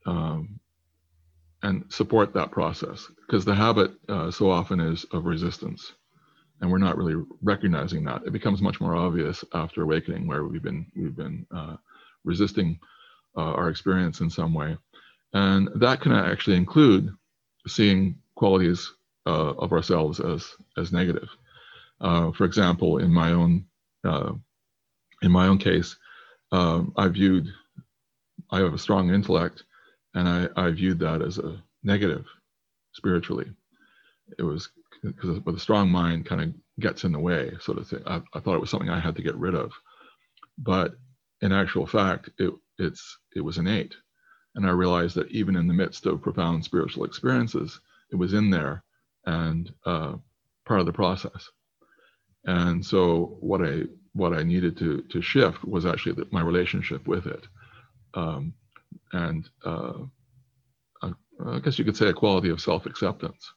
um, and support that process because the habit uh, so often is of resistance and we're not really recognizing that. It becomes much more obvious after awakening, where we've been we've been uh, resisting uh, our experience in some way, and that can actually include seeing qualities uh, of ourselves as as negative. Uh, for example, in my own uh, in my own case, um, I viewed I have a strong intellect, and I, I viewed that as a negative spiritually. It was because with a strong mind kind of gets in the way, sort of thing. I, I, thought it was something I had to get rid of, but in actual fact, it it's it was innate, and I realized that even in the midst of profound spiritual experiences, it was in there and uh, part of the process. And so what I what I needed to to shift was actually the, my relationship with it, um, and uh, I guess you could say a quality of self acceptance.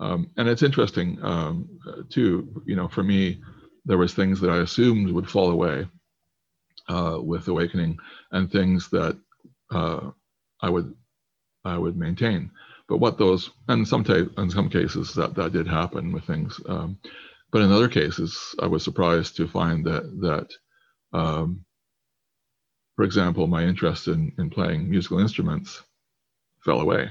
Um, and it's interesting um, too. You know, for me, there was things that I assumed would fall away uh, with awakening, and things that uh, I would I would maintain. But what those and some ta- in some cases that that did happen with things. Um, but in other cases, I was surprised to find that that, um, for example, my interest in in playing musical instruments fell away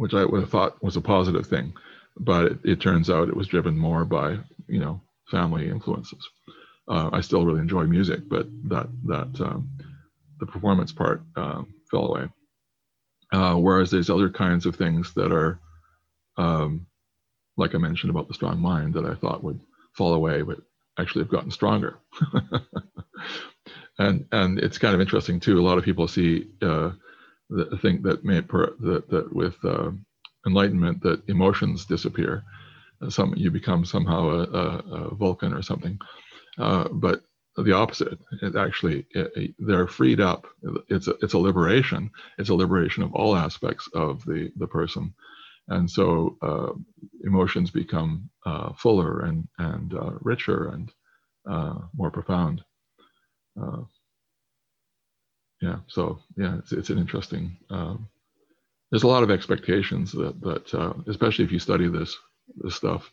which I would have thought was a positive thing. But it, it turns out it was driven more by, you know, family influences. Uh, I still really enjoy music, but that that um, the performance part uh, fell away. Uh, whereas there's other kinds of things that are, um, like I mentioned about the strong mind, that I thought would fall away, but actually have gotten stronger. and and it's kind of interesting too. A lot of people see uh, that think that may that, that with uh, enlightenment that emotions disappear. Uh, some you become somehow a, a, a Vulcan or something, uh, but the opposite. It actually it, it, they're freed up. It's a, it's a liberation. It's a liberation of all aspects of the the person, and so uh, emotions become uh, fuller and and uh, richer and more profound yeah so yeah it's, it's an interesting um, there's a lot of expectations that that uh, especially if you study this this stuff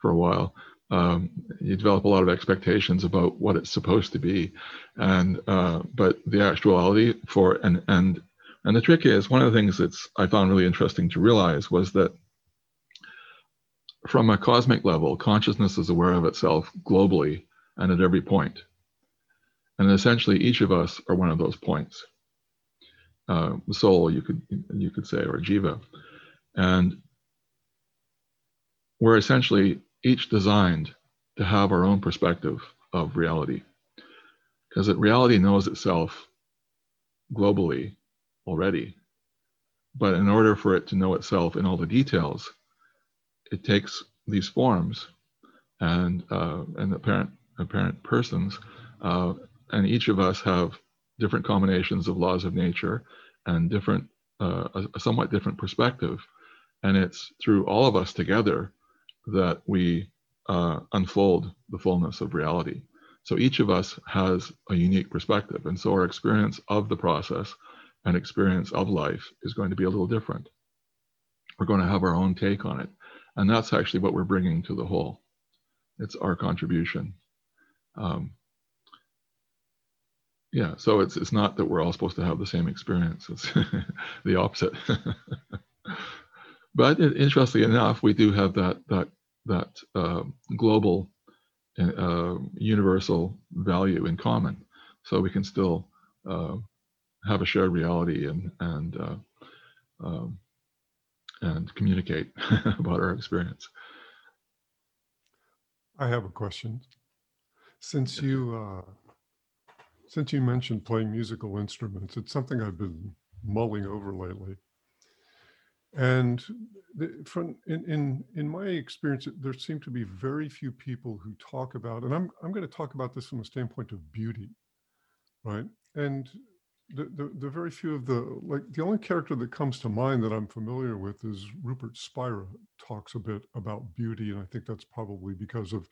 for a while um, you develop a lot of expectations about what it's supposed to be. And uh, but the actuality for and and and the trick is one of the things that's i found really interesting to realize was that from a cosmic level consciousness is aware of itself globally and at every point and essentially each of us are one of those points. Uh, soul you could you could say or jiva. And we're essentially each designed to have our own perspective of reality. Because reality knows itself globally already. But in order for it to know itself in all the details it takes these forms and uh, and apparent apparent persons uh, and each of us have different combinations of laws of nature and different uh, a, somewhat different perspective. And it's through all of us together that we uh, unfold the fullness of reality. So each of us has a unique perspective and so our experience of the process and experience of life is going to be a little different. We're going to have our own take on it. And that's actually what we're bringing to the whole. It's our contribution. Um, yeah, so it's it's not that we're all supposed to have the same experience. It's the opposite. but interestingly enough, we do have that that that uh, global, uh, universal value in common. So we can still uh, have a shared reality and and uh, um, and communicate about our experience. I have a question. Since you uh, since you mentioned playing musical instruments, it's something I've been mulling over lately. And the, from in, in in my experience, there seem to be very few people who talk about, and I'm I'm going to talk about this from a standpoint of beauty, right? And the, the the very few of the like the only character that comes to mind that I'm familiar with is Rupert Spira talks a bit about beauty, and I think that's probably because of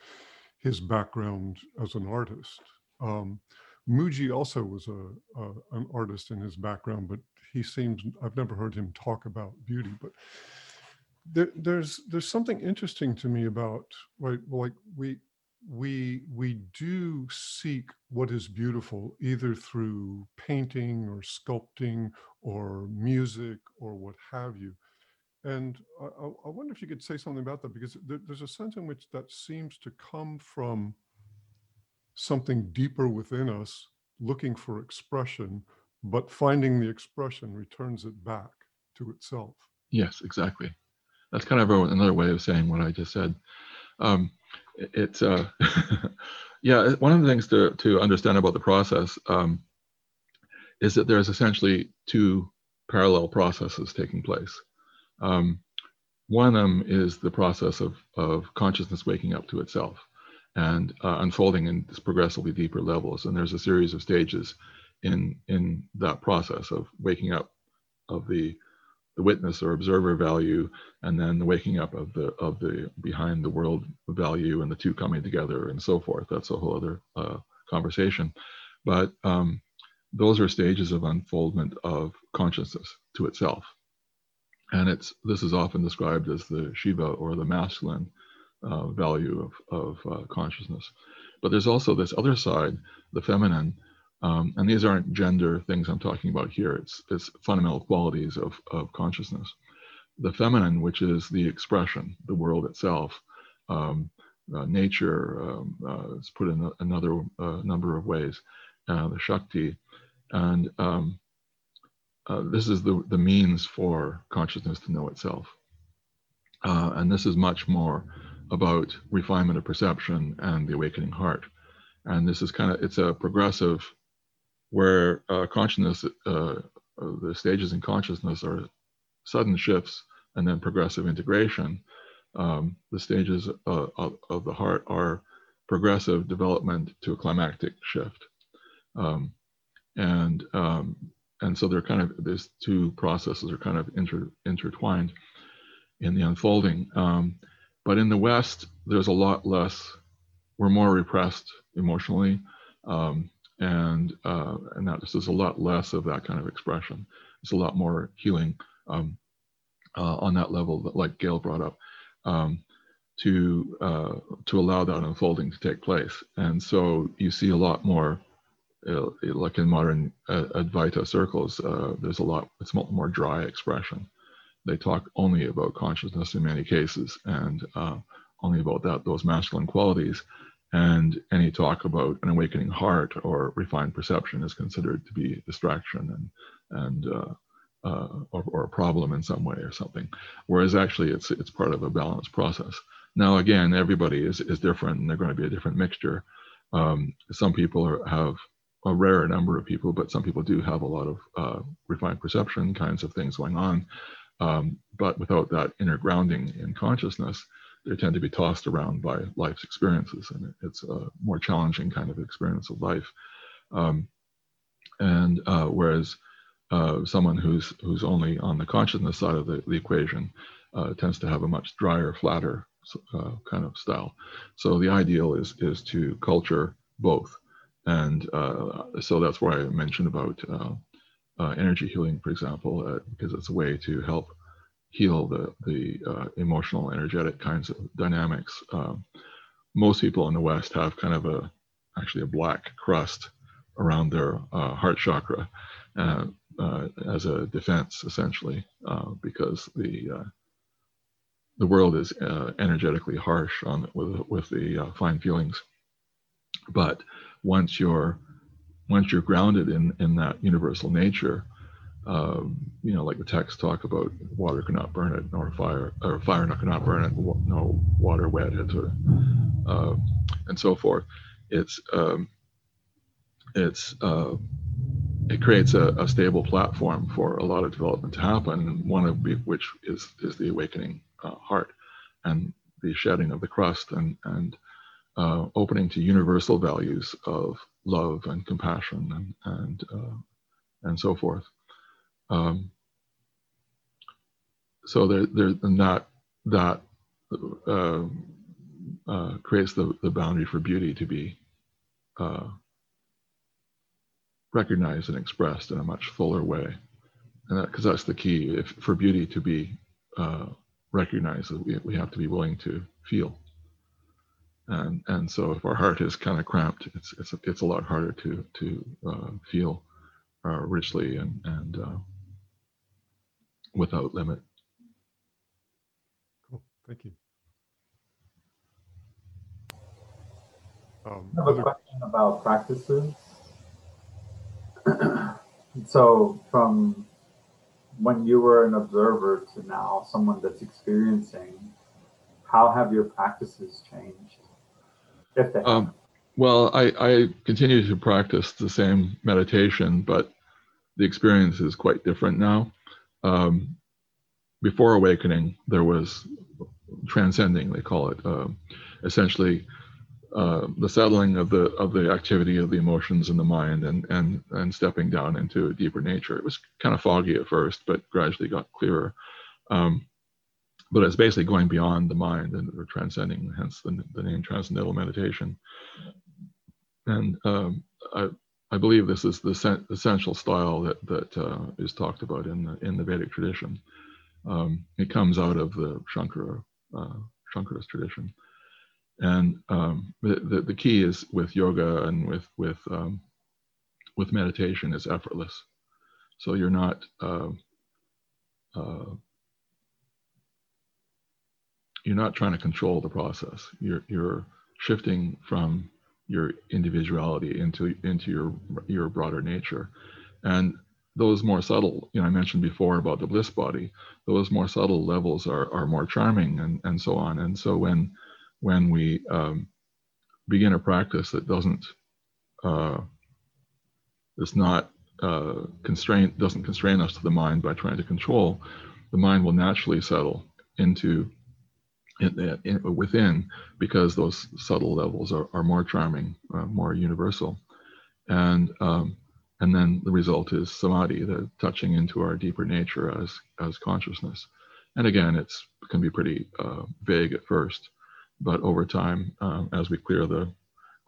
his background as an artist. Um, Mooji also was a, a, an artist in his background, but he seems I've never heard him talk about beauty. But there, there's there's something interesting to me about right, like we we we do seek what is beautiful either through painting or sculpting or music or what have you. And I, I wonder if you could say something about that because there, there's a sense in which that seems to come from something deeper within us looking for expression, but finding the expression returns it back to itself. Yes, exactly. That's kind of another way of saying what I just said. Um, it's uh, yeah, one of the things to to understand about the process um, is that there's essentially two parallel processes taking place. Um, one of them is the process of of consciousness waking up to itself and uh, unfolding in progressively deeper levels. And there's a series of stages in in that process of waking up of the the witness or observer value, and then the waking up of the of the behind the world value, and the two coming together, and so forth. That's a whole other uh, conversation. But um, those are stages of unfoldment of consciousness to itself, and it's this is often described as the Shiva or the masculine uh, value of, of uh, consciousness. But there's also this other side, the feminine, um, and these aren't gender things I'm talking about here. It's, it's fundamental qualities of, of consciousness. The feminine, which is the expression, the world itself, um, uh, nature, um, uh, it's put in a, another uh, number of ways, uh, the Shakti, and um, this is the, the means for consciousness to know itself. and this is much more about refinement of perception and the awakening heart. And this is kind of, it's a progressive where uh, consciousness, uh, the stages in consciousness are sudden shifts and then progressive integration. Um, the stages uh, of, of, the heart are progressive development to a climactic shift. Um, and um, and so they're kind of these two processes are kind of inter, intertwined in the unfolding. Um, but in the West, there's a lot less. We're more repressed emotionally, um, and uh, and that there's a lot less of that kind of expression. It's a lot more healing um, uh, on that level, that, like Gail brought up, um, to uh, to allow that unfolding to take place. And so you see a lot more. Uh, like in modern uh, Advaita circles, uh, there's a lot. It's more dry expression, they talk only about consciousness in many cases and uh, only about that those masculine qualities. And any talk about an awakening heart or refined perception is considered to be distraction and and uh, uh, or, or, a problem in some way or something. Whereas actually it's it's part of a balanced process. Now again everybody is is different and they're going to be a different mixture. Um, some people are, have a rare number of people but some people do have a lot of uh, refined perception kinds of things going on um, but without that inner grounding in consciousness, they tend to be tossed around by life's experiences, and it's a more challenging kind of experience of life. Um, and uh, whereas uh, someone who's who's only on the consciousness side of the, the equation uh, tends to have a much drier, flatter uh, kind of style. So the ideal is is to culture both, and uh, so that's why I mentioned about uh, energy healing, for example, uh, because it's a way to help heal the the uh, emotional, energetic kinds of dynamics. Um, most people in the West have kind of a actually a black crust around their uh, heart chakra uh, uh, as a defense, essentially, because the the world is energetically harsh on with with the fine feelings. But once you're once you're grounded in in that universal nature, um, you know, like the texts talk about, water cannot burn it, nor fire, or fire cannot burn it, no water wet it, or, uh, and so forth. It's um, it's uh, it creates a, a, stable platform for a lot of development to happen. One of which is is the awakening uh, heart and the shedding of the crust and and uh, opening to universal values of love and compassion and and uh, and so forth. Um, so there, there, and that that uh, uh, creates the, the boundary for beauty to be uh, recognized and expressed in a much fuller way, and that because that's the key. If for beauty to be uh, recognized, we we have to be willing to feel. And and so if our heart is kind of cramped, it's it's it's a lot harder to to uh, feel uh, richly and and without limit. Cool. Thank you. Um, I have a question about practices. so, from when you were an observer to now someone that's experiencing, how have your practices changed? Um, well, I, I continue to practice the same meditation, but the experience is quite different now um, before awakening, there was transcending, they call it, uh, essentially uh, the settling of the of the activity of the emotions in the mind and and and stepping down into a deeper nature. It was kind of foggy at first, but gradually got clearer. Um, but it's basically going beyond the mind and or transcending, hence the, the name transcendental meditation. And um, I, I believe this is the essential style that that uh, is talked about in the in the Vedic tradition. Um, it comes out of the Shankara uh, Shankara's tradition, and um, the, the, the key is with yoga and with with um, with meditation is effortless. So you're not uh, uh, you're not trying to control the process. You're you're shifting from your individuality into into your your broader nature and those more subtle you know i mentioned before about the bliss body those more subtle levels are are more charming and and so on and so when when we um, begin a practice that doesn't uh, is not uh, constraint doesn't constrain us to the mind by trying to control the mind will naturally settle into in, in, within because those subtle levels are, are more charming, uh, more universal. And, um, and then the result is samadhi, the touching into our deeper nature as, as consciousness. And again, it's can be pretty uh, vague at first, but over time, um, as we clear the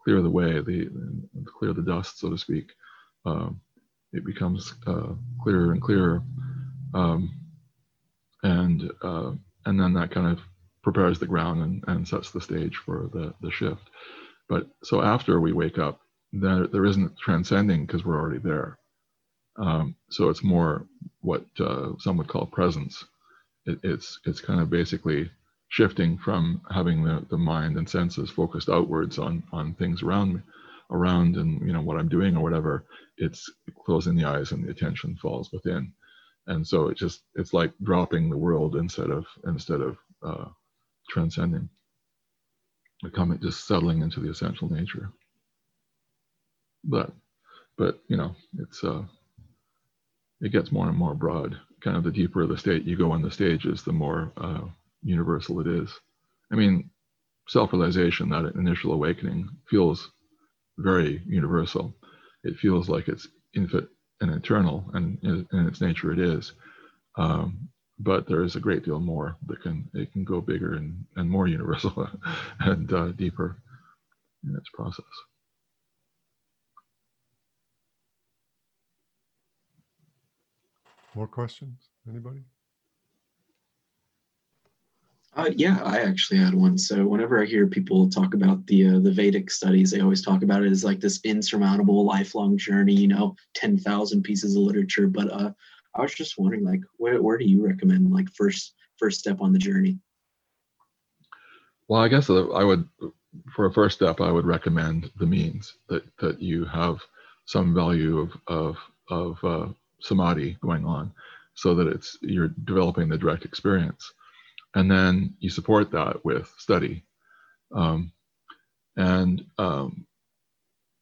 clear the way, the clear the dust, so to speak, um, it becomes uh, clearer and clearer, um, and uh, and then that kind of prepares the ground and, and sets the stage for the, the shift. But so after we wake up, there, there isn't transcending because we're already there. Um, so it's more what uh, some would call presence. It, it's it's kind of basically shifting from having the, the mind and senses focused outwards on on things around me, around and you know what I'm doing or whatever. It's closing the eyes and the attention falls within, and so it just it's like dropping the world instead of instead of uh, transcending, becoming just settling into the essential nature. But, but you know, it's uh, it gets more and more broad. Kind of the deeper the state you go in the stages, the more uh, universal it is. I mean, self-realization, that initial awakening, feels very universal. It feels like it's infinite and eternal, and in its nature, it is. Um, but there is a great deal more that can it can go bigger and, and more universal and uh, deeper in its process. More questions? Anybody? Uh, yeah, I actually had one. So whenever I hear people talk about the uh, the Vedic studies, they always talk about it as like this insurmountable lifelong journey. You know, ten thousand pieces of literature. But uh, I was just wondering, like, where where do you recommend like first first step on the journey? Well, I guess I would, for a first step, I would recommend the means that that you have some value of of of uh, samadhi going on, so that it's you're developing the direct experience and then you support that with study. Um, and um,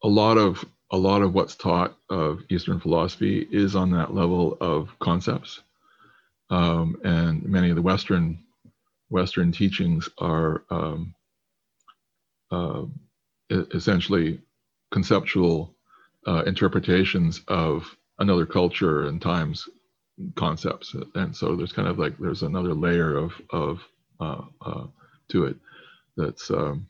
a lot of a lot of what's taught of Eastern philosophy is on that level of concepts, um, and many of the Western Western teachings are um, uh, essentially conceptual uh, interpretations of another culture and times concepts. And so there's kind of like there's another layer of of uh, uh, to it that's um,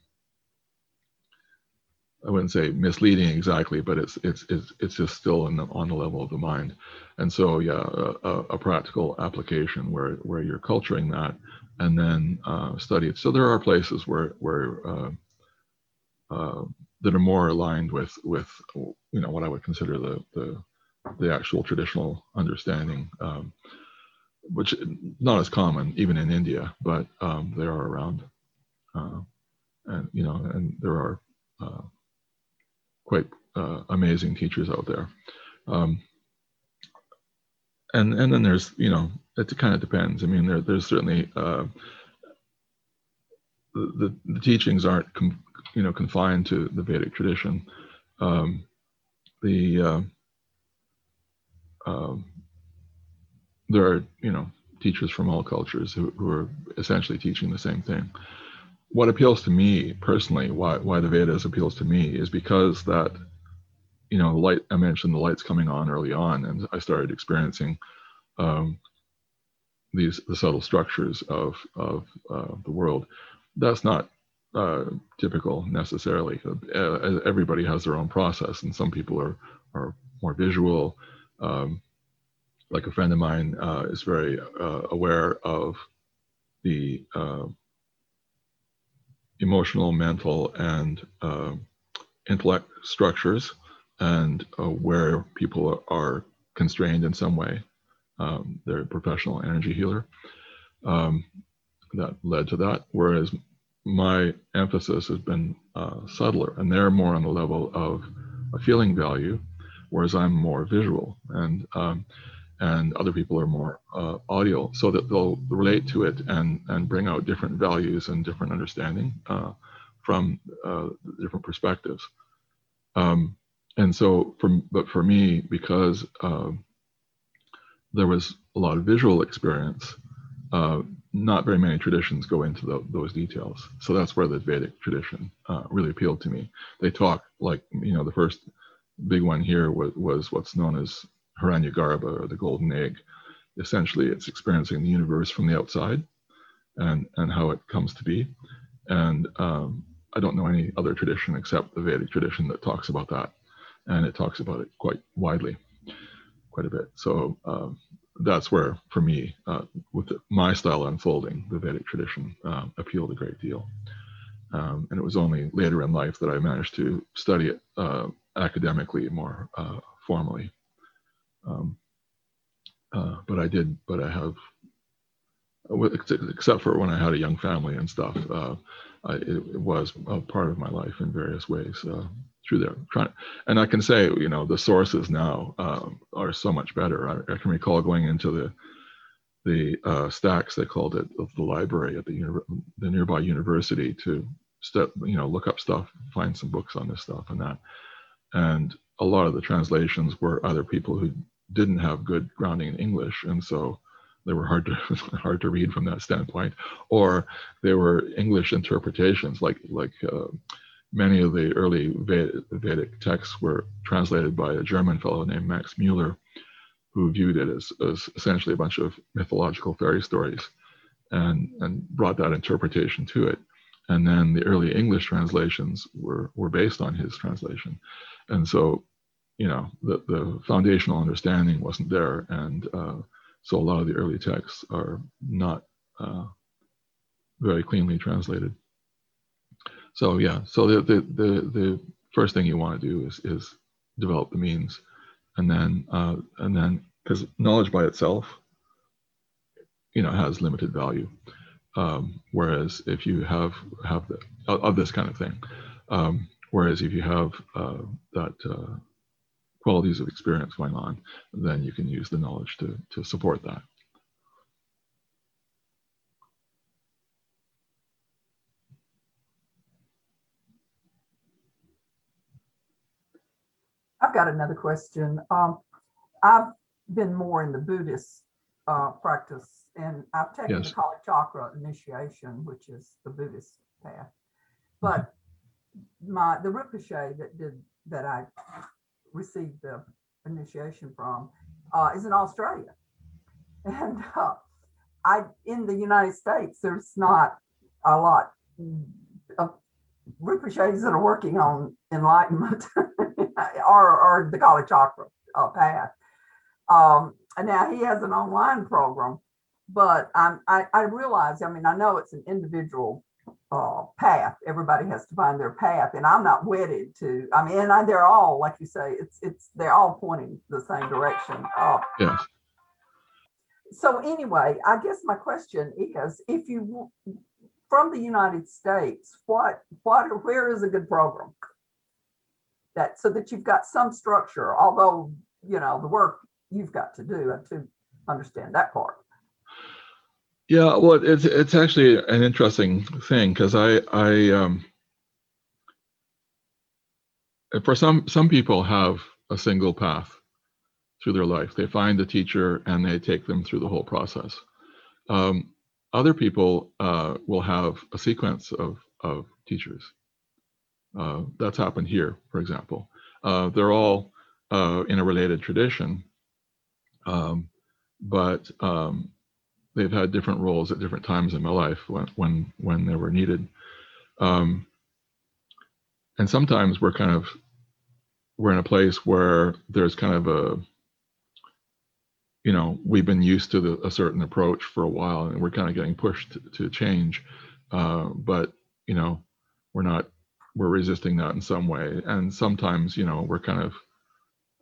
I wouldn't say misleading exactly, but it's it's it's it's just still the, on the level of the mind, and so yeah, a, a, practical application where where you're culturing that and then uh, study it. So there are places where where uh, uh, that are more aligned with with you know what I would consider the the the actual traditional understanding, um, which not as common even in India, but um, they are around, uh, and you know, and there are uh, quite uh, amazing teachers out there. Um, and and then there's you know it kind of depends. I mean, there, there's certainly uh, the, the, teachings aren't com, you know confined to the Vedic tradition. Um, the uh, um, there are you know teachers from all cultures who, who are essentially teaching the same thing what appeals to me personally why why the vedas appeals to me is because that you know the light i mentioned the lights coming on early on and i started experiencing um, these the subtle structures of of uh, the world. That's not uh, typical necessarily. Uh, everybody has their own process and some people are are more visual. Um, like a friend of mine uh, is very uh, aware of the uh, emotional, mental, and um, intellect structures and uh, where people are constrained in some way. Um, they're a professional energy healer. Um, that led to that. Whereas my emphasis has been uh, subtler, and they're more on the level of a feeling value whereas I'm more visual and um, and other people are more uh, audio, so that they'll relate to it and and bring out different values and different understanding uh, from uh, different perspectives. Um, and so, from but for me, because um, there was a lot of visual experience, uh, not very many traditions go into the, those details. So that's where the Vedic tradition uh, really appealed to me. They talk like you know the first big one here was, was what's known as Hiranyagarbha or the golden egg. Essentially, it's experiencing the universe from the outside and, and how it comes to be. And um, I don't know any other tradition except the Vedic tradition that talks about that. And it talks about it quite widely, quite a bit. So um, that's where, for me, uh, with the, my style unfolding, the Vedic tradition uh, appealed a great deal. Um, and it was only later in life that I managed to study it uh, academically more uh, formally. Um, uh, but I did, but I have, except for when I had a young family and stuff, uh, I, it, it, was a part of my life in various ways uh, through there. And I can say, you know, the sources now um, are so much better. I, I, can recall going into the the uh, stacks they called it of the library at the the nearby university to step, you know, look up stuff, find some books on this stuff and that and a lot of the translations were other people who didn't have good grounding in English, and so they were hard to hard to read from that standpoint, or they were English interpretations, like like uh, many of the early Vedic texts were translated by a German fellow named Max Mueller, who viewed it as, as essentially a bunch of mythological fairy stories, and and brought that interpretation to it. And then the early English translations were were based on his translation and so you know the, the foundational understanding wasn't there and uh, so a lot of the early texts are not uh, very cleanly translated. So yeah, so the the the, the first thing you want to do is is develop the means, and then uh, and then because knowledge by itself, you know, has limited value. Um, whereas if you have have the, of this kind of thing, um, whereas if you have uh, that uh, qualities of experience going on, then you can use the knowledge to to support that. I've got another question. Um, I've been more in the Buddhist uh, practice, and I've taken Yes. the Kalachakra initiation, which is the Buddhist path. But my the Rinpoche that did that I received the initiation from uh, is in Australia, and uh, I in the United States there's not a lot of Rinpoches that are working on enlightenment or, or the Kalachakra uh, path. Um, and now he has an online program, but I'm, I, I realize, I mean, I know it's an individual uh, path. Everybody has to find their path, and I'm not wedded to. I mean, and I, they're all like you say. It's it's they're all pointing the same direction. Uh, Yes. so anyway, I guess my question is, if you from the United States, what what where is a good program? That so that you've got some structure, although you know the work you've got to do to understand that part. Yeah, well, it's it's actually an interesting thing because I I um for some some people have a single path through their life. They find a teacher and they take them through the whole process. Um, other people uh, will have a sequence of of teachers. Uh, that's happened here, for example. Uh, they're all uh, in a related tradition, um, but um, they've had different roles at different times in my life when when when they were needed. Um, and sometimes we're kind of we're in a place where there's kind of a you know we've been used to the, a certain approach for a while and we're kind of getting pushed to, to change. Uh, but you know we're not we're resisting that in some way. And sometimes you know we're kind of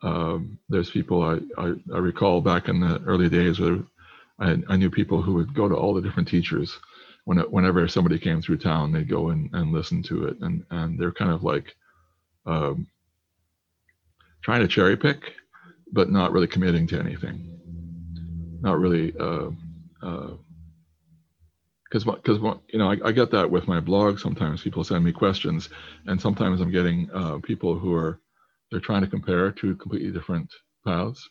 um, there's people I, I i recall back in the early days where I, I knew people who would go to all the different teachers when it, whenever somebody came through town they'd go and, and listen to it. And and they're kind of like um, trying to cherry pick but not really committing to anything. Not really uh, uh, because because you know I, I get that with my blog. Sometimes people send me questions and sometimes i'm getting uh, people who are they're trying to compare two completely different paths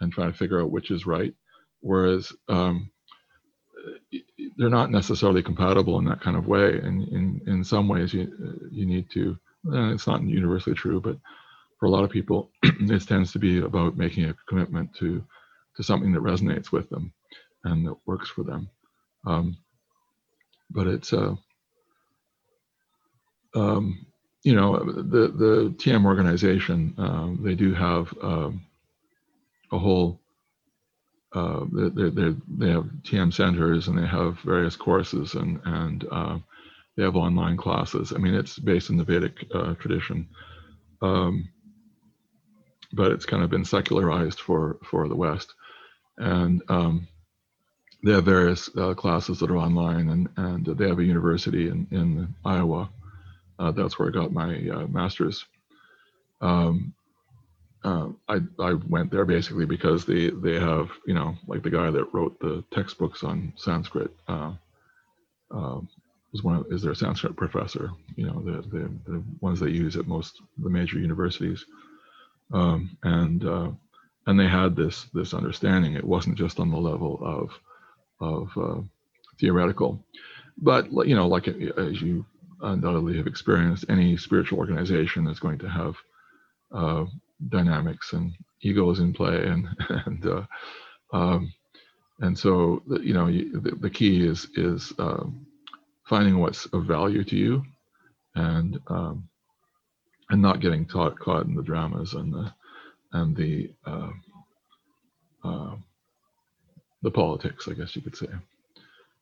and trying to figure out which is right whereas um, they're not necessarily compatible in that kind of way. And in, in some ways, you you need to. And it's not universally true, but for a lot of people, this tends to be about making a commitment to to something that resonates with them and that works for them. Um, but it's uh, um, you know the the TM organization um, they do have um, a whole uh, they, they, they have TM centers and they have various courses and, and uh, they have online classes. I mean, it's based in the Vedic uh, tradition, um, but it's kind of been secularized for, for the West. And um, they have various uh, classes that are online and, and they have a university in, in Iowa. Uh, that's where I got my uh, master's. Um, uh, I I went there basically because they they have you know like the guy that wrote the textbooks on Sanskrit uh, uh, was one of, is their Sanskrit professor you know the, the the ones they use at most the major universities. Um, and uh, and they had this this understanding. It wasn't just on the level of of uh, theoretical. But you know like as you undoubtedly have experienced any spiritual organization is going to have uh, dynamics and egos in play and and uh, um, and so you know the, the key is is um, finding what's of value to you and um, and not getting taught caught in the dramas and the and the uh, uh, the politics I guess you could say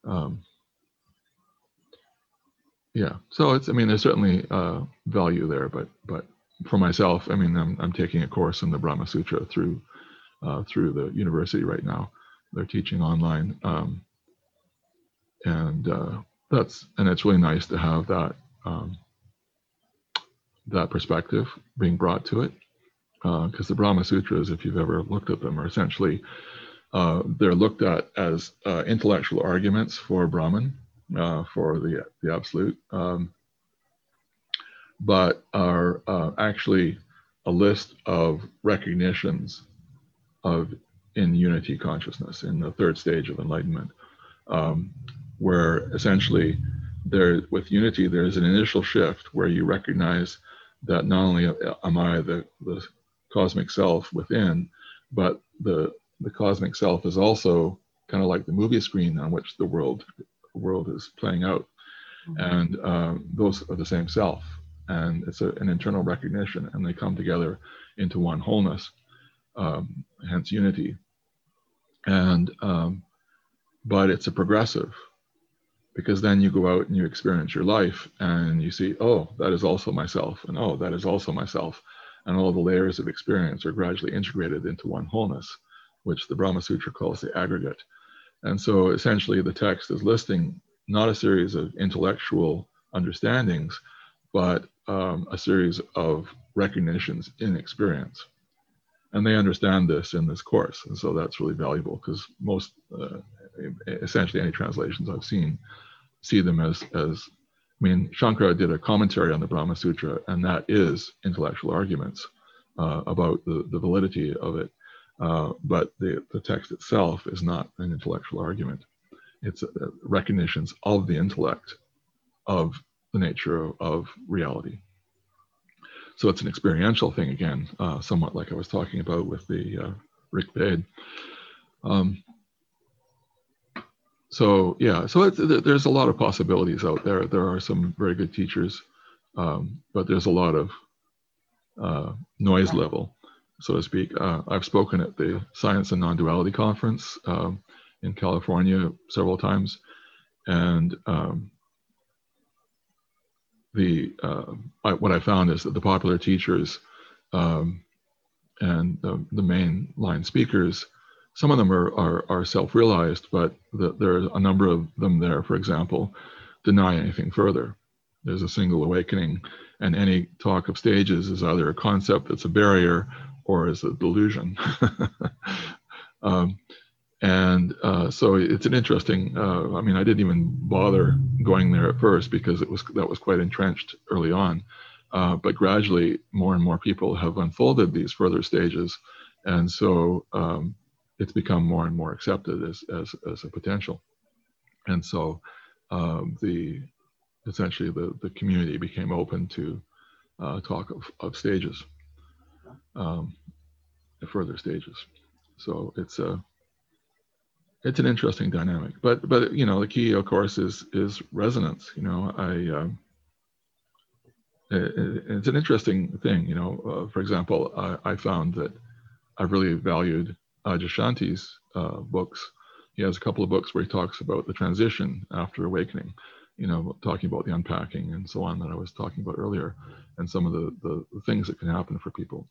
um, yeah. So it's I mean there's certainly uh, value there, but but for myself, I mean I'm I'm taking a course in the Brahma Sutra through uh, through the university right now. They're teaching online, um, and uh, that's and it's really nice to have that um, that perspective being brought to it because uh, the Brahma Sutras, if you've ever looked at them, are essentially uh, they're looked at as uh, intellectual arguments for Brahman, uh, for the the absolute, um, but are uh, actually a list of recognitions of in unity consciousness in the third stage of enlightenment, um, where essentially there with unity there's an initial shift where you recognize that not only am I the, the cosmic self within, but the the cosmic self is also kind of like the movie screen on which the world world is playing out, mm-hmm. and um, those are the same self, and it's a, an internal recognition, and they come together into one wholeness, um, hence unity. And um, but it's a progressive, because then you go out and you experience your life, and you see, oh, that is also myself, and oh, that is also myself, and all the layers of experience are gradually integrated into one wholeness, which the Brahma Sutra calls the aggregate. And so essentially, the text is listing not a series of intellectual understandings, but um, a series of recognitions in experience. And they understand this in this course. And so that's really valuable because most, uh, essentially, any translations I've seen see them as, as I mean, Shankara did a commentary on the Brahma Sutra, and that is intellectual arguments uh, about the, the validity of it. Uh, but the, the text itself is not an intellectual argument. It's uh, recognitions of the intellect of the nature of, of reality. So it's an experiential thing again, uh, somewhat like I was talking about with the uh, Rig Veda. Um, so yeah, so there's a lot of possibilities out there. There are some very good teachers, um, but there's a lot of uh, noise level, so to speak. Uh, I've spoken at the Science and Non-Duality Conference um, in California several times, and um, the uh, I, what I found is that the popular teachers um, and the, the main line speakers some of them are, are, are self-realized, but the, there are a number of them there, for example, deny anything further. There's a single awakening, and any talk of stages is either a concept that's a barrier or is a delusion. um, and uh, so it's an interesting. Uh, I mean, I didn't even bother going there at first because it was that was quite entrenched early on. Uh, but gradually, more and more people have unfolded these further stages, and so um, it's become more and more accepted as, as, as a potential. And so um, the essentially the, the community became open to uh, talk of, of stages, um, further stages. So it's a it's an interesting dynamic, but but you know the key of course is is resonance. You know I um, it, it's an interesting thing. You know, uh, for example, I, I found that I really valued Adyashanti's uh, books. He has a couple of books where he talks about the transition after awakening, you know, talking about the unpacking and so on that I was talking about earlier, and some of the, the, the things that can happen for people.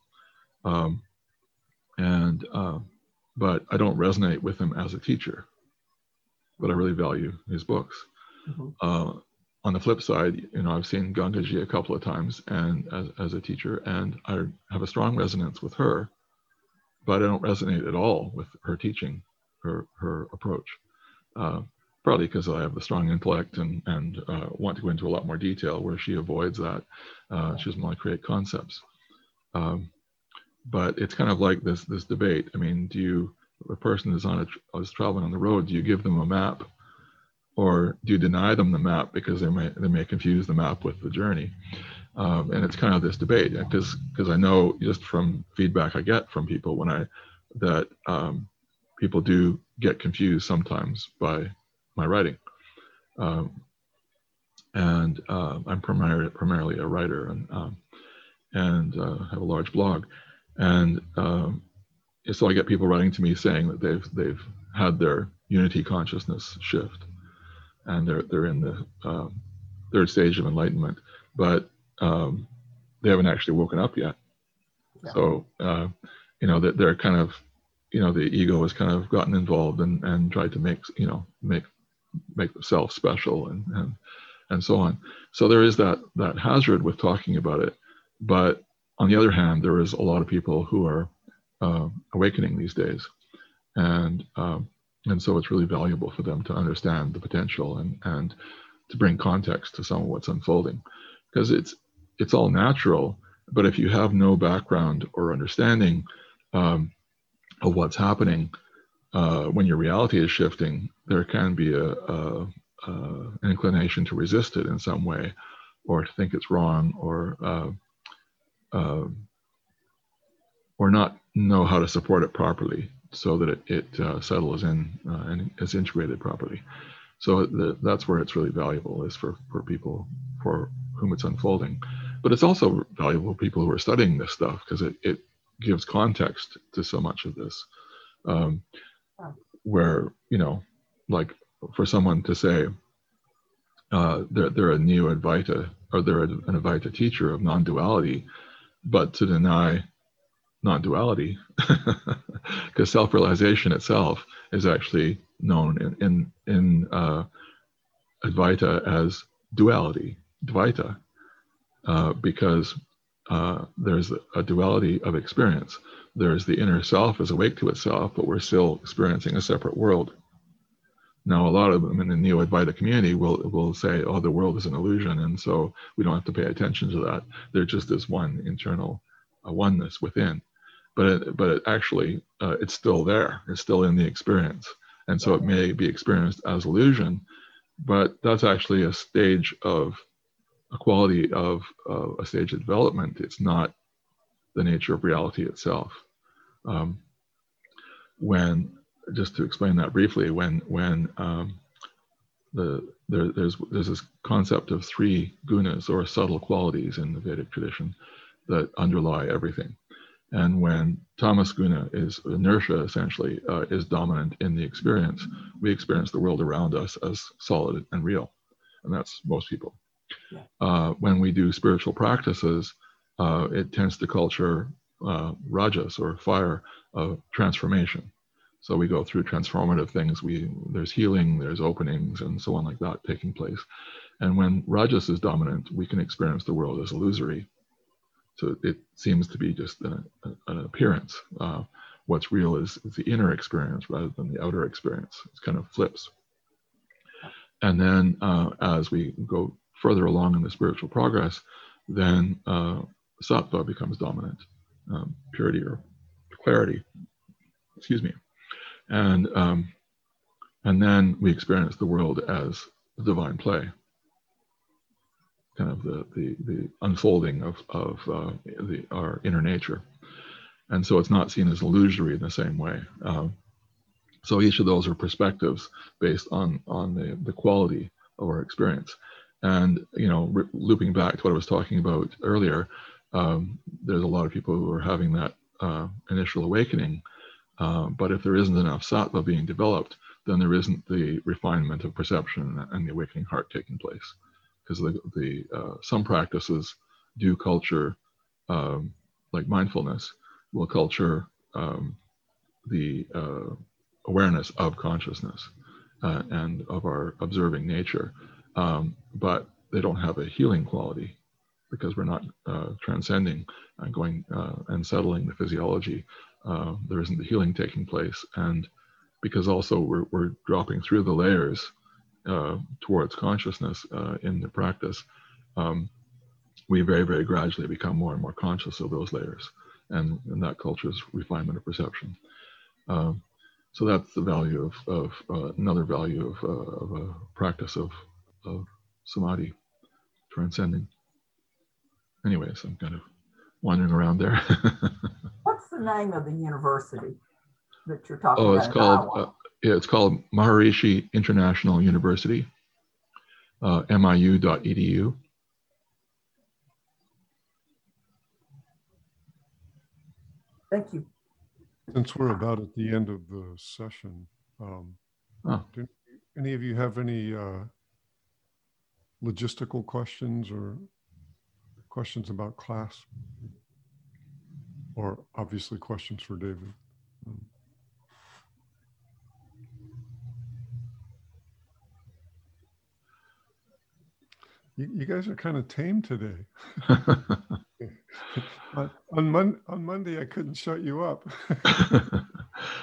Um, and, uh, but I don't resonate with him as a teacher, but I really value his books. Mm-hmm. Uh, on the flip side, you know, I've seen Gangaji a couple of times and as, as a teacher, and I have a strong resonance with her but I don't resonate at all with her teaching, her her approach. Uh, probably because I have a strong intellect and and uh, want to go into a lot more detail, where she avoids that. Uh, she doesn't want to create concepts. Um, but it's kind of like this this debate. I mean, do you a person is on a is traveling on the road? Do you give them a map, or do you deny them the map because they may they may confuse the map with the journey? Um, and it's kind of this debate because because I know just from feedback I get from people when I that um, people do get confused sometimes by my writing. Um, and uh, I'm primarily primarily a writer and um, and uh, have a large blog, and um, so I get people writing to me saying that they've they've had their unity consciousness shift, and they're they're in the um, third stage of enlightenment, but um, they haven't actually woken up yet. Yeah. So, uh, you know, that they're kind of, you know, the ego has kind of gotten involved and, and tried to make, you know, make make themselves special and, and and so on. So there is that that hazard with talking about it. But on the other hand, there is a lot of people who are uh, awakening these days, and um, and so it's really valuable for them to understand the potential and and to bring context to some of what's unfolding, because it's it's all natural. But if you have no background or understanding um, of what's happening uh, when your reality is shifting, there can be a, a, an inclination to resist it in some way, or to think it's wrong, or uh, uh, or not know how to support it properly so that it, it uh, settles in uh, and is integrated properly. So the, that's where it's really valuable is for, for people for whom it's unfolding. But it's also valuable for people who are studying this stuff because it, it gives context to so much of this. Um, where, you know, like for someone to say uh, they're, they're a neo Advaita or they're an Advaita teacher of non duality, but to deny non duality, because self realization itself is actually known in, in, in uh, Advaita as duality, Dvaita, uh, because uh, there's a duality of experience. There's the inner self is awake to itself, but we're still experiencing a separate world. Now, a lot of them in the Neo Advaita community will, will say, oh, the world is an illusion, and so we don't have to pay attention to that. There just is one internal uh, oneness within. But it, but it actually, uh, it's still there. It's still in the experience. And so it may be experienced as illusion, but that's actually a stage of a quality of a stage of development. It's not the nature of reality itself. Um, when just to explain that briefly, when when um, the there, there's there's this concept of three gunas or subtle qualities in the Vedic tradition that underlie everything, and when tamas guna is inertia essentially uh, is dominant in the experience, we experience the world around us as solid and real, and that's most people. Yeah. Uh, when we do spiritual practices, uh, it tends to culture uh, rajas or fire of transformation. So we go through transformative things. We there's healing, there's openings, and so on like that taking place. And when rajas is dominant, we can experience the world as illusory. So it seems to be just an, an appearance. Uh, what's real is, is the inner experience rather than the outer experience. It's kind of flips. And then uh, as we go further along in the spiritual progress, then uh, sattva becomes dominant, um, purity or clarity. Excuse me, and um, and then we experience the world as divine play, kind of the the, the unfolding of of uh, the, our inner nature, and so it's not seen as illusory in the same way. Um, so each of those are perspectives based on on the the quality of our experience. And you know, looping back to what I was talking about earlier, um, there's a lot of people who are having that uh, initial awakening. Uh, but if there isn't enough sattva being developed, then there isn't the refinement of perception and the awakening heart taking place. Because the, the uh, some practices do culture, um, like mindfulness, will culture um, the uh, awareness of consciousness uh, and of our observing nature um, but they don't have a healing quality because we're not uh, transcending and going uh, and settling the physiology. Uh, there isn't the healing taking place, and because also we're, we're dropping through the layers uh, towards consciousness uh, in the practice, um, we very, very gradually become more and more conscious of those layers, and, and that culture's refinement of perception. Um, so that's the value of, of uh, another value of, of a practice of of samadhi, transcending. Anyways, I'm kind of wandering around there. What's the name of the university that you're talking oh, about? it's in called uh, yeah, it's called Maharishi International University, uh, miu.edu. Thank you. Since we're about at the end of the session, um, Oh. do any of you have any uh, logistical questions or questions about class? Or obviously questions for David? You, you guys are kind of tame today. On, on, Mon- on Monday, I couldn't shut you up.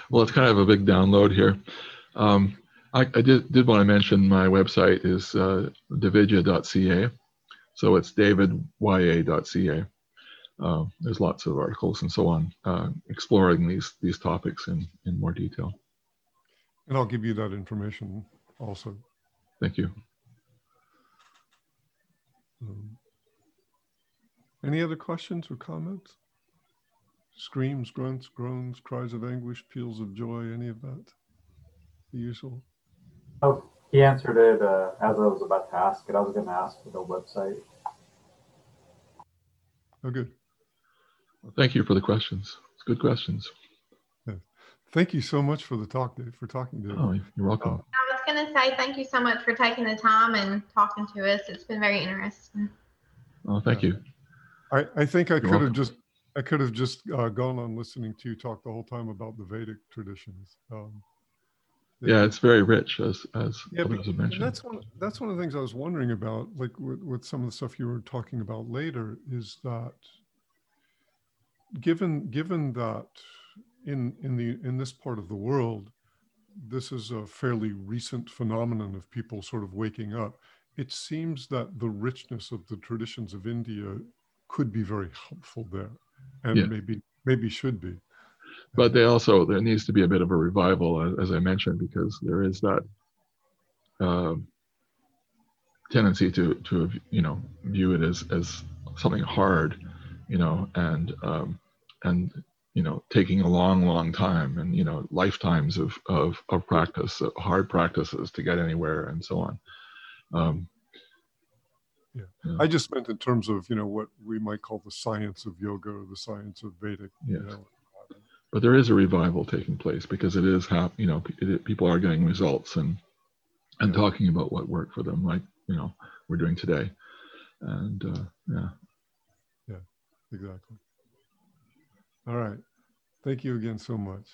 well, it's kind of a big download here. Um, I, I did, did want to mention my website is uh, davidya.ca. So it's davidya.ca. Uh, there's lots of articles and so on uh, exploring these these topics in, in more detail. And I'll give you that information also. Thank you. Um, Any other questions or comments? Screams, grunts, groans, cries of anguish, peals of joy, any of that? The usual? Oh, he answered it uh, as I was about to ask it. I was going to ask for the website. Oh, good. Thank you for the questions. It's good questions. Thank you so much for the talk, Dave, for talking to Oh, you're welcome. I was going to say thank you so much for taking the time and talking to us. It's been very interesting. Oh, thank you. I, I think I You're could welcome. have just, I could have just uh, gone on listening to you talk the whole time about the Vedic traditions. Um, it- Yeah, it's very rich, as as Yeah, but others have mentioned. that's one. That's one of the things I was wondering about, like with, with some of the stuff you were talking about later, is that given given that in in the in this part of the world, this is a fairly recent phenomenon of people sort of waking up. It seems that the richness of the traditions of India could be very helpful there, and Yeah. maybe maybe should be. but they also there needs to be a bit of a revival as, as i mentioned because there is that um, tendency to to you know view it as as something hard you know and um, and you know taking a long long time and you know lifetimes of of, of practice uh, hard practices to get anywhere and so on um, yeah I just meant in terms of you know what we might call the science of yoga or the science of Vedic. You know, but there is a revival taking place because it is hap- you know p- it, people are getting results and and Yeah. talking about what worked for them like you know we're doing today and uh, yeah yeah exactly. All right. Thank you again so much.